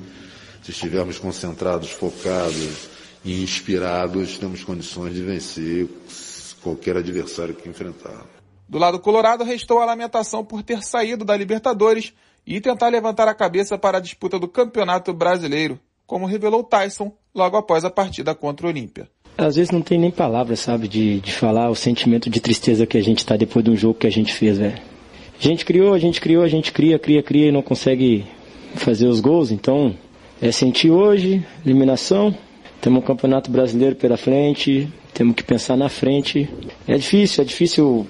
se estivermos concentrados, focados e inspirados, temos condições de vencer qualquer adversário que enfrentar. Do lado colorado, restou a lamentação por ter saído da Libertadores e tentar levantar a cabeça para a disputa do Campeonato Brasileiro, como revelou Tyson logo após a partida contra o Olímpia. Às vezes não tem nem palavras, sabe, de, de falar o sentimento de tristeza que a gente tá depois de um jogo que a gente fez, velho. A gente criou, a gente criou, a gente cria, cria, cria e não consegue fazer os gols, então é sentir hoje, eliminação, temos um campeonato brasileiro pela frente, temos que pensar na frente. É difícil, é difícil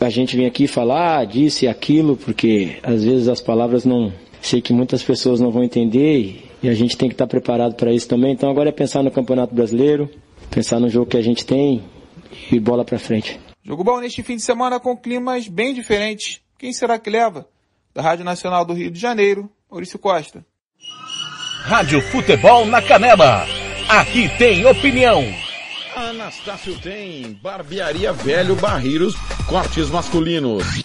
a gente vir aqui falar disso e aquilo, porque às vezes as palavras não. Sei que muitas pessoas não vão entender e a gente tem que estar preparado para isso também. Então agora é pensar no Campeonato Brasileiro, pensar no jogo que a gente tem e bola para frente. Jogo bom neste fim de semana com climas bem diferentes. Quem será que leva? Da Rádio Nacional do Rio de Janeiro, Maurício Costa. Rádio Futebol na Canela. Aqui tem opinião. Anastácio tem barbearia velho barreiros, cortes masculinos,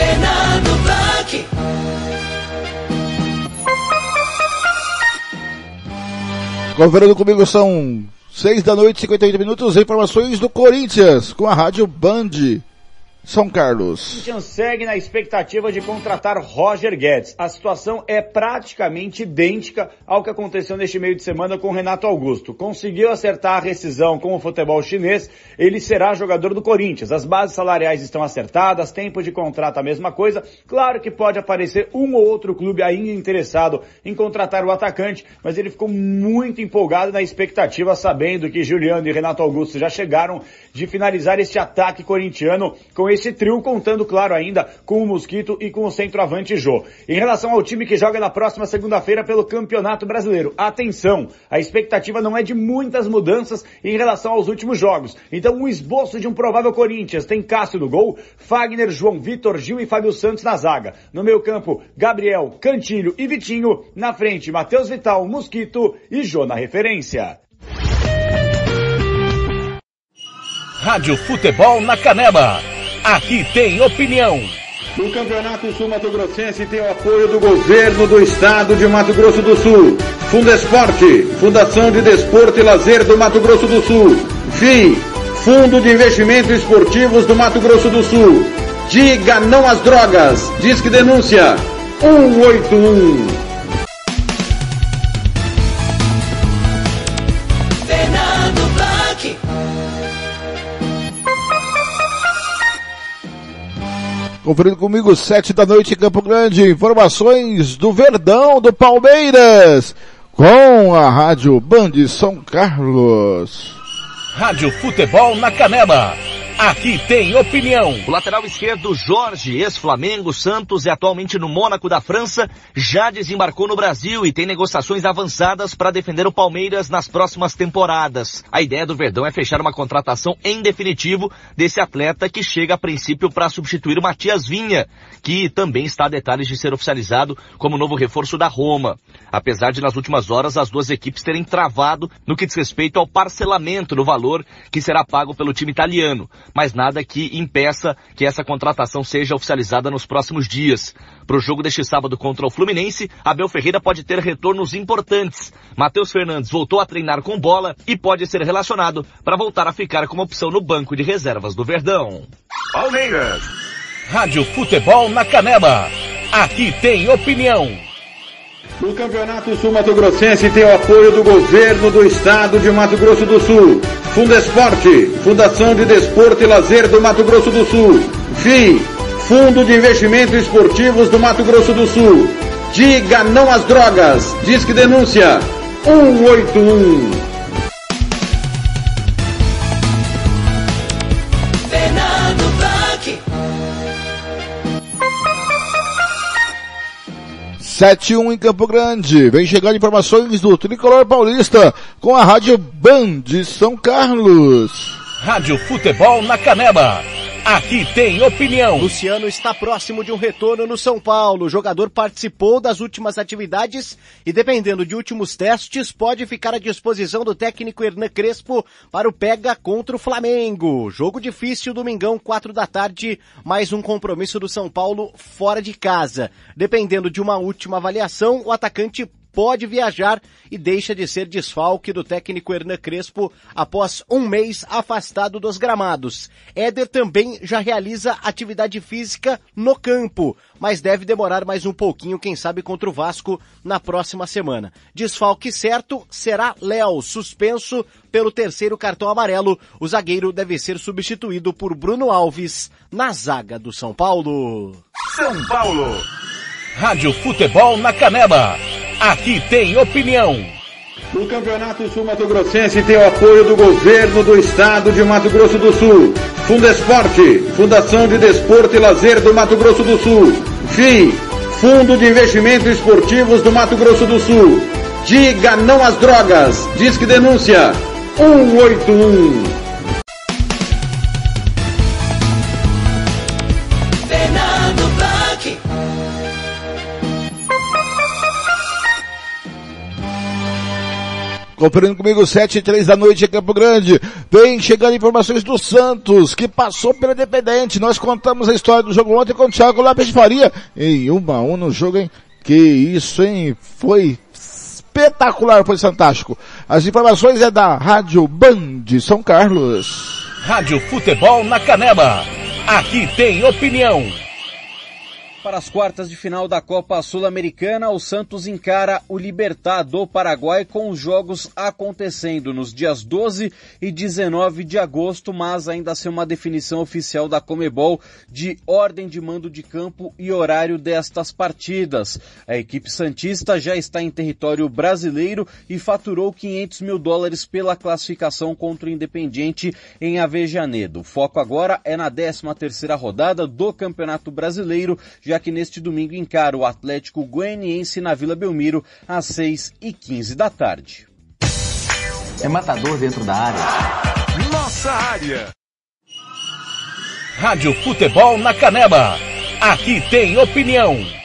Fernando Blanc. Conferindo comigo são 6 da noite, 58 minutos, informações do Corinthians com a Rádio Band. São Carlos. Corinthians segue na expectativa de contratar Roger Guedes. A situação é praticamente idêntica ao que aconteceu neste meio de semana com Renato Augusto. Conseguiu acertar a rescisão com o futebol chinês, ele será jogador do Corinthians. As bases salariais estão acertadas, tempo de contrato a mesma coisa. Claro que pode aparecer um ou outro clube ainda interessado em contratar o atacante, mas ele ficou muito empolgado na expectativa, sabendo que Juliano e Renato Augusto já chegaram de finalizar este ataque corintiano com esse trio, contando, claro, ainda com o Mosquito e com o centroavante Jô. Em relação ao time que joga na próxima segunda-feira pelo Campeonato Brasileiro, atenção, a expectativa não é de muitas mudanças em relação aos últimos jogos. Então, um esboço de um provável Corinthians tem Cássio no gol, Fagner, João Vitor, Gil e Fábio Santos na zaga. No meio campo, Gabriel, Cantilho e Vitinho. Na frente, Matheus Vital, Mosquito e Jô na referência. Rádio Futebol na Canela. Aqui tem opinião. O Campeonato Sul Mato Grossense tem o apoio do governo do estado de Mato Grosso do Sul. Fundesporte, Fundação de Desporto e Lazer do Mato Grosso do Sul. FII, Fundo de Investimentos Esportivos do Mato Grosso do Sul. Diga não às drogas. Disque denúncia 181. Conferindo comigo, sete da noite em Campo Grande, informações do Verdão do Palmeiras, com a Rádio Band São Carlos. Rádio Futebol na Canela. Aqui tem opinião. O lateral esquerdo Jorge, ex-Flamengo, Santos e atualmente no Mônaco da França, já desembarcou no Brasil e tem negociações avançadas para defender o Palmeiras nas próximas temporadas. A ideia do Verdão é fechar uma contratação em definitivo desse atleta que chega a princípio para substituir o Matias Vinha, que também está a detalhes de ser oficializado como novo reforço da Roma. Apesar de nas últimas horas as duas equipes terem travado no que diz respeito ao parcelamento do valor que será pago pelo time italiano mas nada que impeça que essa contratação seja oficializada nos próximos dias. Para o jogo deste sábado contra o Fluminense, Abel Ferreira pode ter retornos importantes. Matheus Fernandes voltou a treinar com bola e pode ser relacionado para voltar a ficar como opção no banco de reservas do Verdão. Palmeiras. Rádio Futebol na Canela. Aqui tem opinião. O Campeonato Sul Mato Grossense tem o apoio do governo do estado de Mato Grosso do Sul. Fundesporte, Fundação de Desporto e Lazer do Mato Grosso do Sul. FII, Fundo de Investimentos Esportivos do Mato Grosso do Sul. Diga não às drogas. Diz que denúncia 181. 71 em Campo Grande. Vem chegando informações do Tricolor Paulista com a Rádio Band de São Carlos. Rádio Futebol na Canela. Aqui tem opinião. Luciano está próximo de um retorno no São Paulo. O jogador participou das últimas atividades e, dependendo de últimos testes, pode ficar à disposição do técnico Hernan Crespo para o pega contra o Flamengo. Jogo difícil, domingão, quatro da tarde, mais um compromisso do São Paulo fora de casa. Dependendo de uma última avaliação, o atacante pode viajar e deixa de ser desfalque do técnico Hernan Crespo após um mês afastado dos gramados. Éder também já realiza atividade física no campo, mas deve demorar mais um pouquinho, quem sabe contra o Vasco na próxima semana. Desfalque certo será Léo, suspenso pelo terceiro cartão amarelo. O zagueiro deve ser substituído por Bruno Alves na zaga do São Paulo. São Paulo. Rádio Futebol na Canela. Aqui tem opinião. O Campeonato Sul Mato Grossense tem o apoio do governo do estado de Mato Grosso do Sul. Fundesporte, Fundação de Desporto e Lazer do Mato Grosso do Sul. FII, Fundo de Investimentos Esportivos do Mato Grosso do Sul. Diga não às drogas. Diz que denúncia 181. Conferindo comigo, 7 e 3 da noite em Campo Grande. Vem chegando informações do Santos, que passou pela Independente. Nós contamos a história do jogo ontem com o Thiago Lopes de Faria. Em 1 a 1 no jogo, hein? Que isso, hein? Foi espetacular, foi fantástico. As informações é da Rádio Band São Carlos. Rádio Futebol na Canela. Aqui tem opinião. Para as quartas de final da Copa Sul-Americana, o Santos encara o Libertad do Paraguai com os jogos acontecendo nos dias 12 e 19 de agosto, mas ainda sem uma definição oficial da Comebol de ordem de mando de campo e horário destas partidas. A equipe santista já está em território brasileiro e faturou 500 mil dólares pela classificação contra o Independiente em Avejanedo. O foco agora é na 13 terceira rodada do Campeonato Brasileiro, já que neste domingo encara o Atlético Goianiense na Vila Belmiro às 6 e 15 da tarde. É matador dentro da área. Nossa área. Rádio Futebol na Canela. Aqui tem opinião.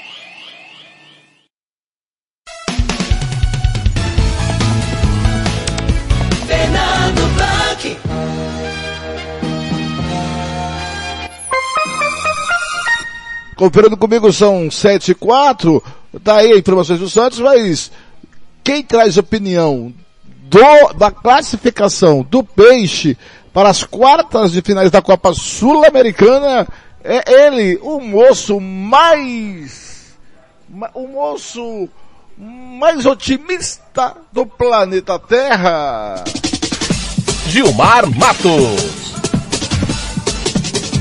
Conferindo comigo são 7 e 4. Tá aí informações do Santos, mas quem traz opinião do, da classificação do Peixe para as quartas de finais da Copa Sul-Americana é ele, o moço mais, ma- o moço mais otimista do planeta Terra. Gilmar Matos.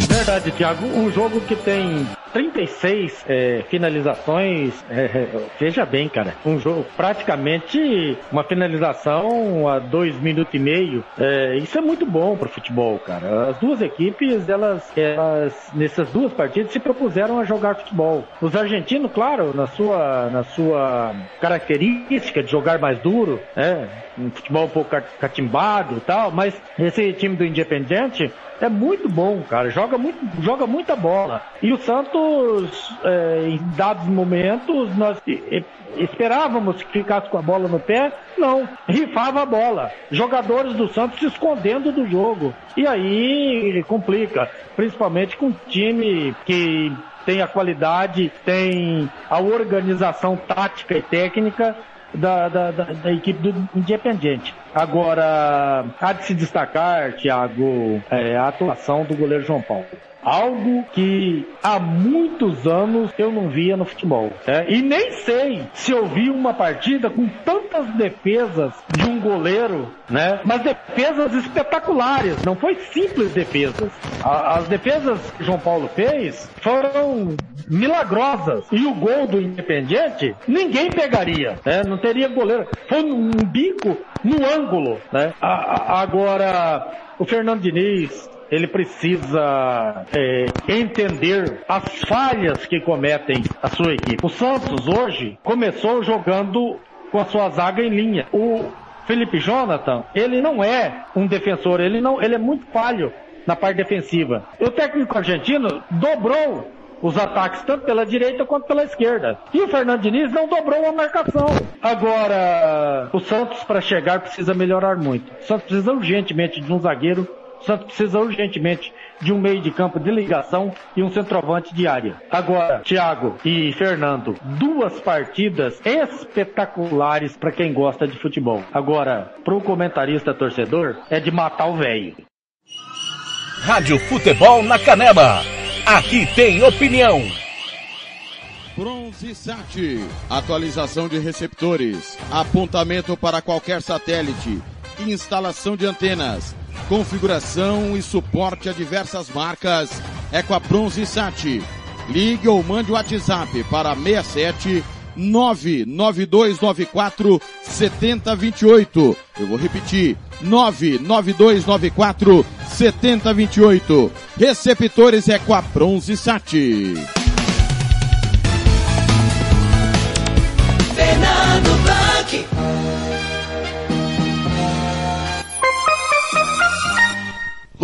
Verdade, Thiago. Um jogo que tem 36 é, finalizações, é, é, veja bem, cara, um jogo praticamente uma finalização a dois minutos e meio. É, isso é muito bom pro futebol, cara. As duas equipes, elas, elas nessas duas partidas se propuseram a jogar futebol. Os argentinos, claro, na sua, na sua característica de jogar mais duro, é, um futebol um pouco catimbado e tal, mas esse time do Independiente é muito bom, cara. Joga, muito, joga muita bola. E o Santos, é, em dados momentos, nós esperávamos que ficasse com a bola no pé. Não, rifava a bola. Jogadores do Santos se escondendo do jogo. E aí complica, principalmente com um time que tem a qualidade, tem a organização tática e técnica da, da, da, da equipe do Independiente. Agora, há de se destacar, Thiago, é, a atuação do goleiro João Paulo algo que há muitos anos eu não via no futebol. Né? E nem sei se eu vi uma partida com tantas defesas de um goleiro, né? Mas defesas espetaculares, não foi simples defesas. A, as defesas que João Paulo fez foram milagrosas. E o gol do Independiente, ninguém pegaria, né? Não teria goleiro. Foi um bico no ângulo, né? A, a, agora, o Fernando Diniz ele precisa é, entender as falhas que cometem a sua equipe. O Santos hoje começou jogando com a sua zaga em linha. O Felipe Jonathan, ele não é um defensor, ele não, ele é muito falho na parte defensiva. O técnico argentino dobrou os ataques tanto pela direita quanto pela esquerda. E o Fernando Diniz não dobrou a marcação. Agora, o Santos para chegar precisa melhorar muito. O Santos precisa urgentemente de um zagueiro o Santos precisa urgentemente de um meio de campo de ligação e um centroavante de área. Agora, Thiago e Fernando, duas partidas espetaculares para quem gosta de futebol. Agora, para o comentarista torcedor, é de matar o velho. Rádio Futebol na Canela. Aqui tem opinião. Bronze Sat. Atualização de receptores. Apontamento para qualquer satélite. Instalação de antenas configuração e suporte a diversas marcas é com a Bronze Sat. Ligue ou mande o WhatsApp para 67 99294 7028. Eu vou repetir. 99294 7028. Receptores é com a Bronze Sat. Fernando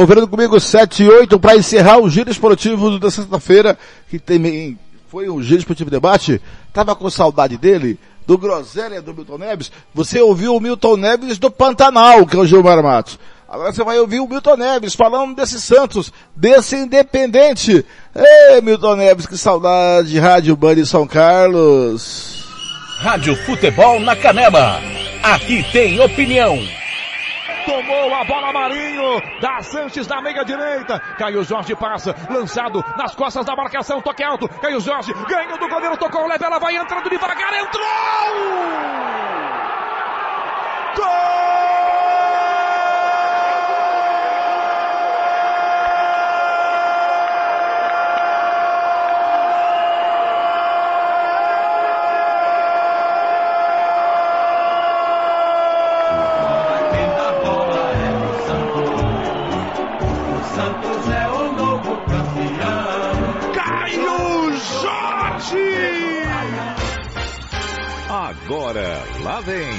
Conferindo comigo 7 e 8 para encerrar o giro esportivo da sexta-feira, que também foi um giro esportivo debate. Tava com saudade dele, do Groselha do Milton Neves. Você ouviu o Milton Neves do Pantanal, que é o Gilmar Matos. Agora você vai ouvir o Milton Neves falando desse Santos, desse Independente. Ei, Milton Neves, que saudade, Rádio Band São Carlos. Rádio Futebol na Canela. Aqui tem opinião. Tomou a bola Marinho. Da Sanches na meia direita. Caio Jorge passa. Lançado nas costas da marcação. Toque alto. Caio Jorge. Ganhou do goleiro. Tocou. Leva ela. Vai entrando devagar. Entrou! Gol! Agora, lá vem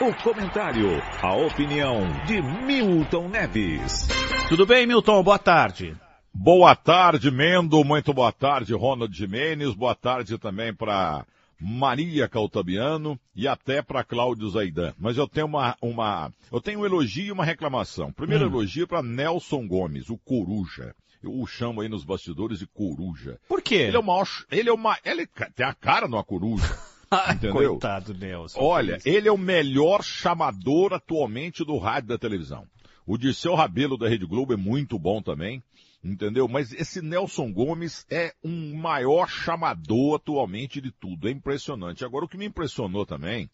o comentário, a opinião de Milton Neves. Tudo bem, Milton? Boa tarde. Boa tarde, Mendo. Muito boa tarde, Ronald Jimenez. Boa tarde também para Maria Caltabiano e até para Cláudio Zaidan. Mas eu tenho uma, uma, eu tenho um elogio e uma reclamação. Primeiro hum. elogio para Nelson Gomes, o Coruja. Eu o chamo aí nos bastidores de Coruja. Por quê? Ele é o maior, ele é uma, ele tem a cara de uma coruja. Entendeu? Coitado Nelson. Olha, ele é o melhor chamador atualmente do rádio da televisão. O Dirceu Rabelo da Rede Globo é muito bom também, entendeu? Mas esse Nelson Gomes é um maior chamador atualmente de tudo. É impressionante. Agora, o que me impressionou também,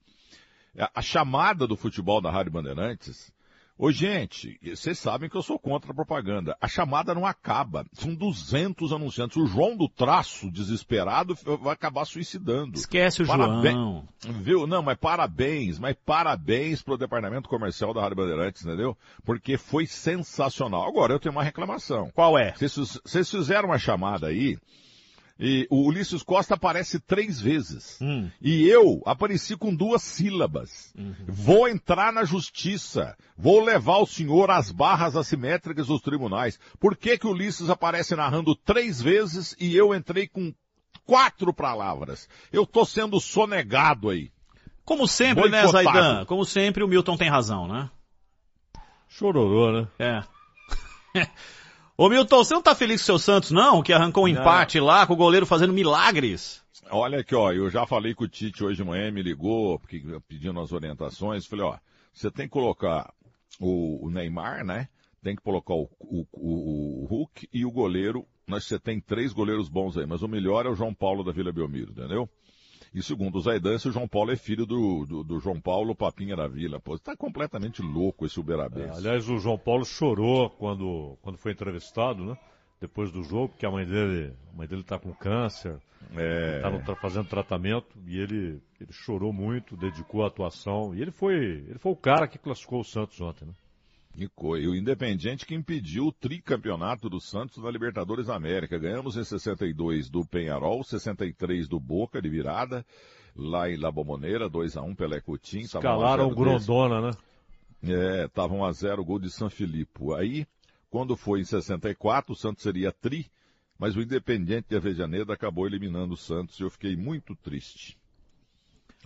é a chamada do futebol da Rádio Bandeirantes Ô, gente, vocês sabem que eu sou contra a propaganda. A chamada não acaba. São 200 anunciantes. O João do Traço, desesperado, vai acabar suicidando. Esquece o Parabe- João. Viu? Não, mas parabéns, mas parabéns pro departamento comercial da Rádio Bandeirantes, entendeu? Porque foi sensacional. Agora, eu tenho uma reclamação. Qual é? Vocês fizeram uma chamada aí, e o Ulisses Costa aparece três vezes. Hum. E eu apareci com duas sílabas. Uhum. Vou entrar na justiça. Vou levar o senhor às barras assimétricas dos tribunais. Por que que o Ulisses aparece narrando três vezes e eu entrei com quatro palavras? Eu tô sendo sonegado aí. Como sempre, né, Boicotado. Zaidan? Como sempre, o Milton tem razão, né? Chororô, né? É. Ô Milton, você não tá feliz com o seu Santos, não? Que arrancou um Não. empate lá, com o goleiro fazendo milagres. Olha aqui, ó, eu já falei com o Tite hoje de manhã, me ligou, pedindo as orientações, falei, ó, você tem que colocar o, o Neymar, né? Tem que colocar o, o, o- o Hulk e o goleiro. Nós você tem três goleiros bons aí, mas o melhor é o João Paulo da Vila Belmiro, entendeu? E segundo o Zaidan, esse João Paulo é filho do, do, do João Paulo Papinha da Vila. Pô, tá completamente louco esse Uberabês. É, aliás, o João Paulo chorou quando, quando foi entrevistado, né? Depois do jogo, porque a mãe dele, a mãe dele tá com câncer, É. tá no tra- fazendo tratamento, e ele, ele chorou muito, dedicou a atuação, e ele foi, ele foi o cara que classificou o Santos ontem, né? Que coi- E o Independente que impediu o tricampeonato do Santos na Libertadores da América. Ganhamos em 62 do Penharol, 63 do Boca de virada, lá em La Bombonera, 2x1 Pelé Coutinho. tava 1 a 0 Escalaram o. Grondona, né? É, tava 1x0 gol de São Filipe. Aí, quando foi em 64, o Santos seria tri, mas o Independente de Avejaneda acabou eliminando o Santos e eu fiquei muito triste.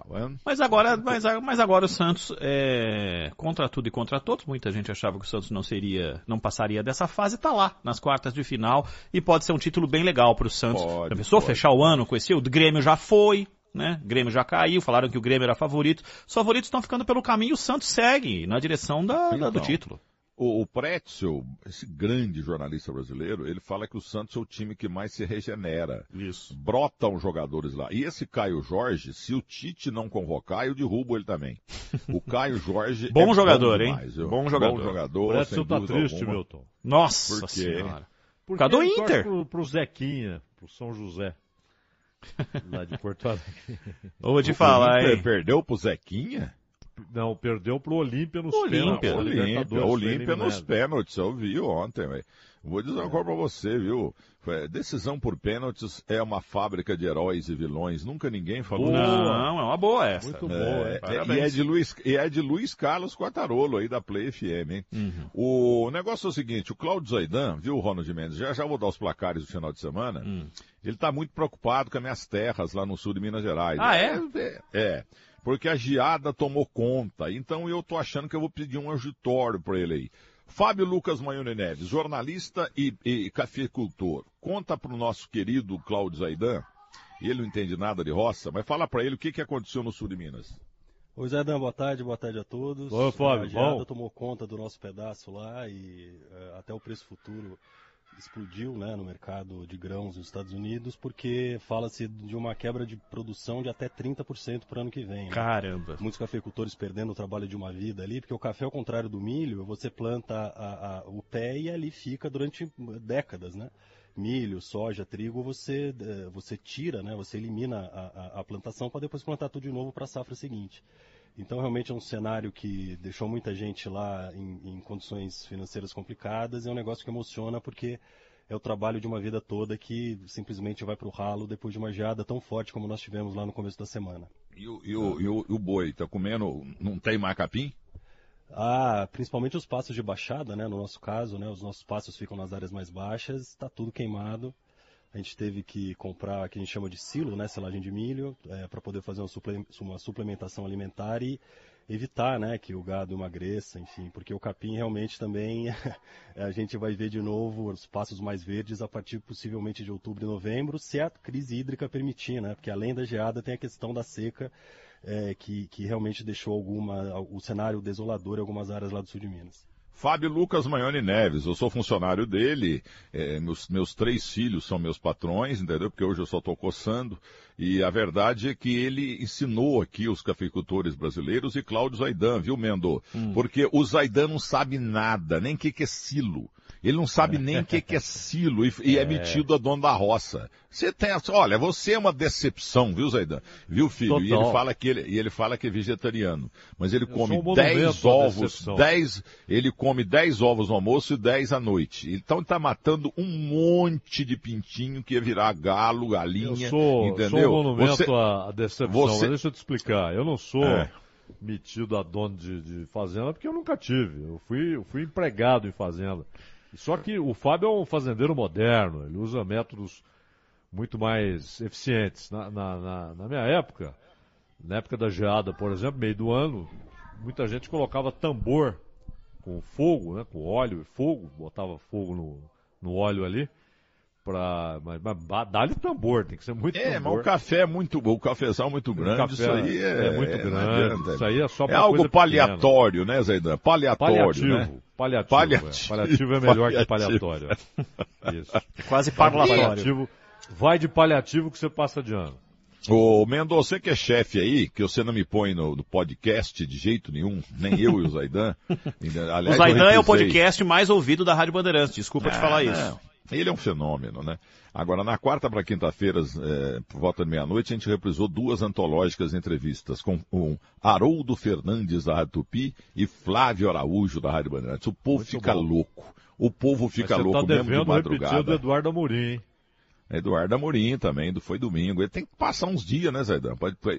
Tá? Mas agora, mas, mas agora o Santos, é, contra tudo e contra todos, muita gente achava que o Santos não seria, não passaria dessa fase, tá lá, nas quartas de final, e pode ser um título bem legal pro Santos. Pode, pensou pode. fechar o ano com esse? O Grêmio já foi, né? O Grêmio já caiu, falaram que o Grêmio era favorito. Os favoritos estão ficando pelo caminho, o Santos segue na direção da, da- do título. O, o Pretzel, esse grande jornalista brasileiro, ele fala que o Santos é o time que mais se regenera. Isso. Brotam jogadores lá. E esse Caio Jorge, se o Tite não convocar, eu derrubo ele também. O Caio Jorge Bom é jogador, hein? demais? Bom jogador. Bom jogador, O sem tá triste, alguma. Milton. Nossa Por quê? senhora. Por causa do ele torce Inter. Pro, pro Zequinha, pro São José. Lá de Porto Alegre. Vou te O falar, Inter hein? perdeu pro Zequinha? Não, perdeu pro Olímpia nos Olímpia. pênaltis. Olímpia, Libertadores foi Olímpia nos pênaltis, eu vi ontem, velho. Vou dizer uma coisa pra você, viu? Decisão por pênaltis é uma fábrica de heróis e vilões. Nunca ninguém falou Não, isso. é uma boa essa. Muito É, boa, é? Parabéns. e, é de Luiz, e é de Luiz Carlos Quartarolo aí da Play FM, hein? Uhum. O negócio é o seguinte, o Cláudio Zaidan, viu, Ronald Mendes, já já vou dar os placares do final de semana, Hum. ele tá muito preocupado com as minhas terras lá no sul de Minas Gerais. Ah, é? É, é, porque a geada tomou conta, então eu tô achando que eu vou pedir um auditório pra ele aí. Fábio Lucas Maione Neves, jornalista e, e cafeicultor, conta pro nosso querido Cláudio Zaidan, ele não entende nada de roça, mas fala pra ele o que, que aconteceu no sul de Minas. Oi, Zé Dan, boa tarde, boa tarde a todos. Oi, Fábio, a geada bom? tomou conta do nosso pedaço lá e eh, até o preço futuro explodiu né, no mercado de grãos nos Estados Unidos porque fala-se de uma quebra de produção de até 30% para o ano que vem. né? Caramba. Muitos cafeicultores perdendo o trabalho de uma vida ali, porque o café, ao contrário do milho, você planta a- a- o pé e ali fica durante décadas, né? Milho, soja, trigo, você, eh, você tira, né? Você elimina a, a- a plantação para depois plantar tudo de novo para a safra seguinte. Então, realmente é um cenário que deixou muita gente lá em, em condições financeiras complicadas. É um negócio que emociona porque é o trabalho de uma vida toda que simplesmente vai para o ralo depois de uma geada tão forte como nós tivemos lá no começo da semana. E o, e o, e o, e o boi, tá comendo, não tem mais capim? Ah, principalmente os passos de baixada, né? No nosso caso, né? Os nossos passos ficam nas áreas mais baixas, está tudo queimado. A gente teve que comprar que a gente chama de silo, né? Selagem de milho, para poder fazer uma suplementação alimentar e evitar, né? Que o gado emagreça, enfim, porque o capim realmente também a gente vai ver de novo os passos mais verdes a partir possivelmente de outubro e novembro, se a crise hídrica permitir, né? Porque além da geada tem a questão da seca é, que, que realmente deixou alguma, o cenário desolador em algumas áreas lá do sul de Minas. Fábio Lucas Maione Neves, eu sou funcionário dele, é, meus, meus três filhos são meus patrões, entendeu? Porque hoje eu só estou coçando, e a verdade é que ele ensinou aqui os cafeicultores brasileiros e Cláudio Zaidan, viu, Mendo? Hum. Porque o Zaidan não sabe nada, nem o que, que é silo. Ele não sabe nem o que, que é silo e, e é. É. metido a dono da roça. Você tem, essa- olha, você é uma decepção, viu, Zaidan? Viu, filho? E ele Total. fala que ele, e ele fala que é vegetariano. Mas ele sou come um monumento 10 à ovos, decepção. 10, ele come 10 ovos no almoço e 10 à noite. Então ele tá matando um monte de pintinho que ia virar galo, galinha, Eu sou, entendeu? sou um monumento Você- à decepção, você- mas deixa eu te explicar. Eu não sou É. metido a dono de, de fazenda porque eu nunca tive. Eu fui, eu fui empregado em fazenda. Só que o Fábio é um fazendeiro moderno, ele usa métodos muito mais eficientes. Na, na, na- na minha época, na época da geada, por exemplo, meio do ano, muita gente colocava tambor com fogo, né, com óleo e fogo, botava fogo no, no óleo ali, pra, mas, mas dá-lhe tambor, tem que ser muito É, mas tambor. o café é muito bom, o cafezal é muito grande, café isso aí é, é muito grande, adianta. isso aí é só É algo coisa paliatório, né, Zaidan? Paliatório, Paliativo, né? paliativo, é. Paliativo é melhor que paliatório. Isso. Quase parlatório. Paliativo, vai de paliativo que você passa de ano. Ô, Mendonça, você que é chefe aí, que você não me põe no, no podcast de jeito nenhum, nem eu e o Zaidan. Aliás, o Zaidan é o podcast mais ouvido da Rádio Bandeirantes, desculpa te Ah, falar não. isso. Ele é um fenômeno, né? Agora, na quarta para quinta-feira, é, por volta de meia-noite, a gente reprisou duas antológicas entrevistas com o Haroldo Fernandes da Rádio Tupi e Flávio Araújo da Rádio Bandeirantes. O povo fica bom. louco. O povo fica Mas você louco tá mesmo de devendo repetir o madrugada. do Eduardo Amorim, hein? Eduardo Amorim também, do Foi Domingo. Ele tem que passar uns dias, né, Zaidan?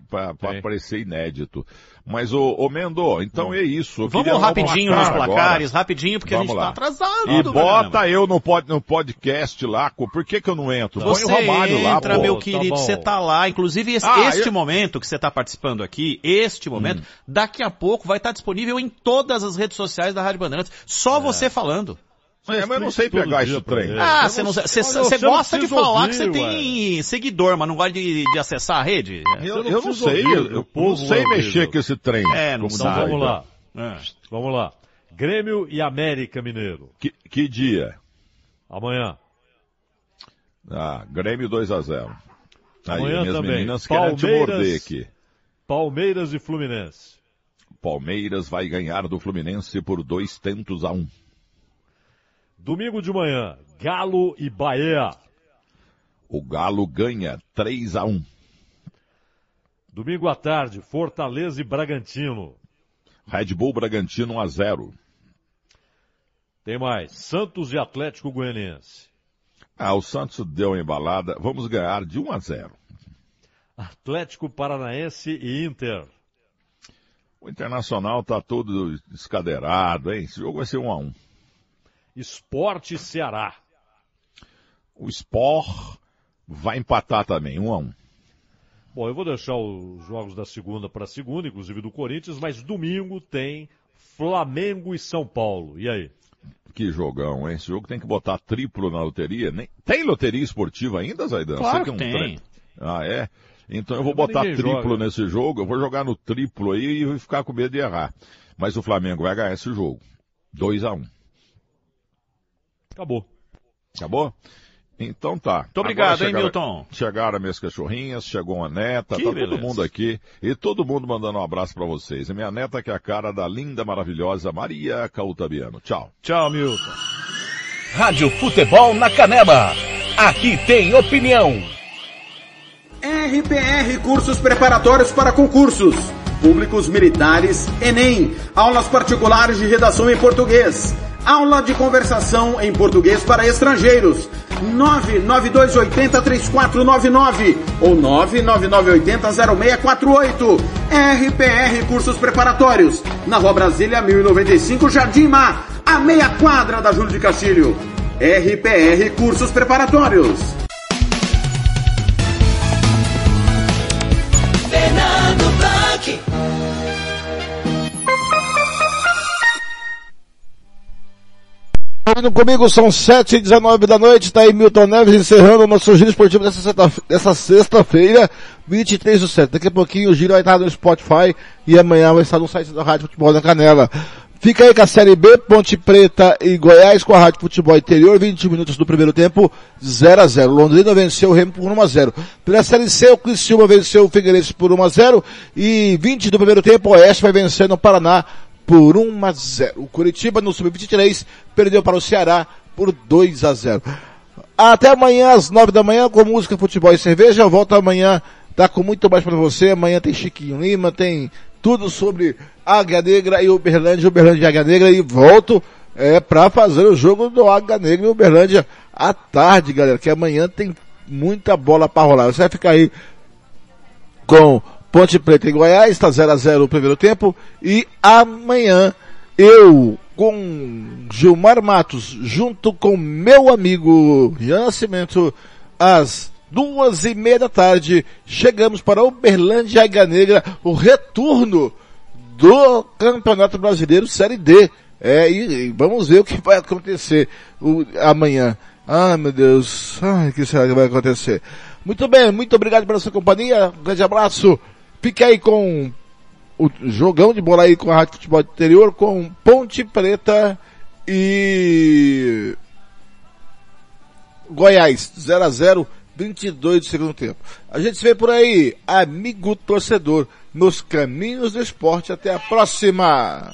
Pra parecer inédito. Mas, ô, ô Mendo, então é isso. Eu Vamos rapidinho nos placar placares, agora. rapidinho, porque Vamos a gente lá. tá atrasado. E do bota programa. eu no, pod, no podcast lá. Por que que eu não entro? Põe Você o Romário lá, entra, pô. meu querido, você tá lá. Inclusive, esse- Ah, este eu- momento que você tá participando aqui, este momento, daqui a pouco vai estar disponível em todas as redes sociais da Rádio Bandeirantes. Só você falando. É, mas eu não sei pegar esse pra trem. ele. Ah, você não você, gosta de falar que você ouvir, tem seguidor, mas não gosta de, de acessar a rede? Eu, eu não sei, ouvir, eu, eu não sei mexer ouvir. com esse trem. É, não como Então vamos lá. É. Vamos lá. Grêmio e América Mineiro. Que, que dia? Amanhã. Ah, Grêmio 2 a 0 Aí, Amanhã minhas também. meninas querem te morder aqui. Palmeiras e Fluminense. Palmeiras vai ganhar do Fluminense por dois tentos a um. Domingo de manhã, Galo e Bahia. O Galo ganha 3 a 1 Domingo à tarde, Fortaleza e Bragantino. Red Bull Bragantino 1 a 0 Tem mais, Santos e Atlético Goianiense. Ah, o Santos deu uma embalada. Vamos ganhar de 1 a 0 Atlético Paranaense e Inter. O Internacional tá todo escadeirado, hein? Esse jogo vai ser 1 a 1 Esporte Ceará. O Sport vai empatar também, 1 a 1 Bom, eu vou deixar os jogos da segunda para segunda, inclusive do Corinthians, mas domingo tem Flamengo e São Paulo. E aí? Que jogão, hein? Esse jogo tem que botar triplo na loteria. Nem... Tem loteria esportiva ainda, Zaidan? Claro que é um tem. tre- Ah, é? Então eu vou botar ninguém triplo joga. nesse jogo, eu vou jogar no triplo aí e vou ficar com medo de errar. Mas o Flamengo vai ganhar esse jogo. 2 a 1 Acabou. Acabou? Então tá. Muito obrigado, Agora hein, chegaram- Milton? Chegaram minhas cachorrinhas, chegou uma neta, Que tá beleza. todo mundo aqui. E todo mundo mandando um abraço pra vocês. E minha neta que é a cara da linda, maravilhosa Maria Cautabiano. Tchau. Tchau, Milton. Rádio Futebol na Canela. Aqui tem opinião. RPR Cursos Preparatórios para Concursos. Públicos Militares, Enem. Aulas particulares de redação em português. Aula de conversação em português para estrangeiros. 992803499 ou 999800648. RPR Cursos Preparatórios. Na Rua Brasília 1095, Jardim Mar. A meia quadra da Júlio de Castilho. RPR Cursos Preparatórios. Vindo comigo, são 7 e 19 da noite, tá aí Milton Neves encerrando o nosso giro esportivo dessa sexta- dessa sexta-feira, 23 do 7. Daqui a pouquinho o giro vai estar no Spotify e amanhã vai estar no site da Rádio Futebol da Canela. Fica aí com a Série B, Ponte Preta e Goiás com a Rádio Futebol Interior, 20 minutos do primeiro tempo, 0 a 0 Londrina venceu o Remo por 1 a 0 Pela Série C, o Criciúma venceu o Figueirense por 1 a 0 e 20 do primeiro tempo, o Oeste vai vencendo o Paraná por 1 a 0 O Curitiba no Sub-23 perdeu para o Ceará por 2 a 0 Até amanhã às 9 da manhã com música, futebol e cerveja. Eu volto amanhã, tá com muito mais para você. Amanhã tem Chiquinho Lima, tem tudo sobre Águia Negra e Uberlândia, Uberlândia e Águia Negra e volto é para fazer o jogo do Águia Negra e Uberlândia à tarde, galera, que amanhã tem muita bola para rolar. Você vai ficar aí com Ponte Preta e Goiás, está 0 a 0 o primeiro tempo e amanhã eu com Gilmar Matos junto com meu amigo Jean Nascimento às duas e meia da tarde, chegamos para Uberlândia Águia Negra, o retorno do Campeonato Brasileiro Série D. É, e, e vamos ver o que vai acontecer o, amanhã. Ai meu Deus, o que será que vai acontecer? Muito bem, muito obrigado pela sua companhia, um grande abraço, fique aí com o jogão de bola aí com a Rádio Futebol Interior, com Ponte Preta e Goiás, 0 a 0 22 do segundo tempo. A gente se vê por aí, amigo torcedor, nos caminhos do esporte. Até a próxima!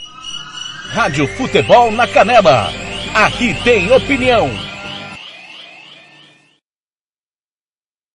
Rádio Futebol na Canela. Aqui tem opinião.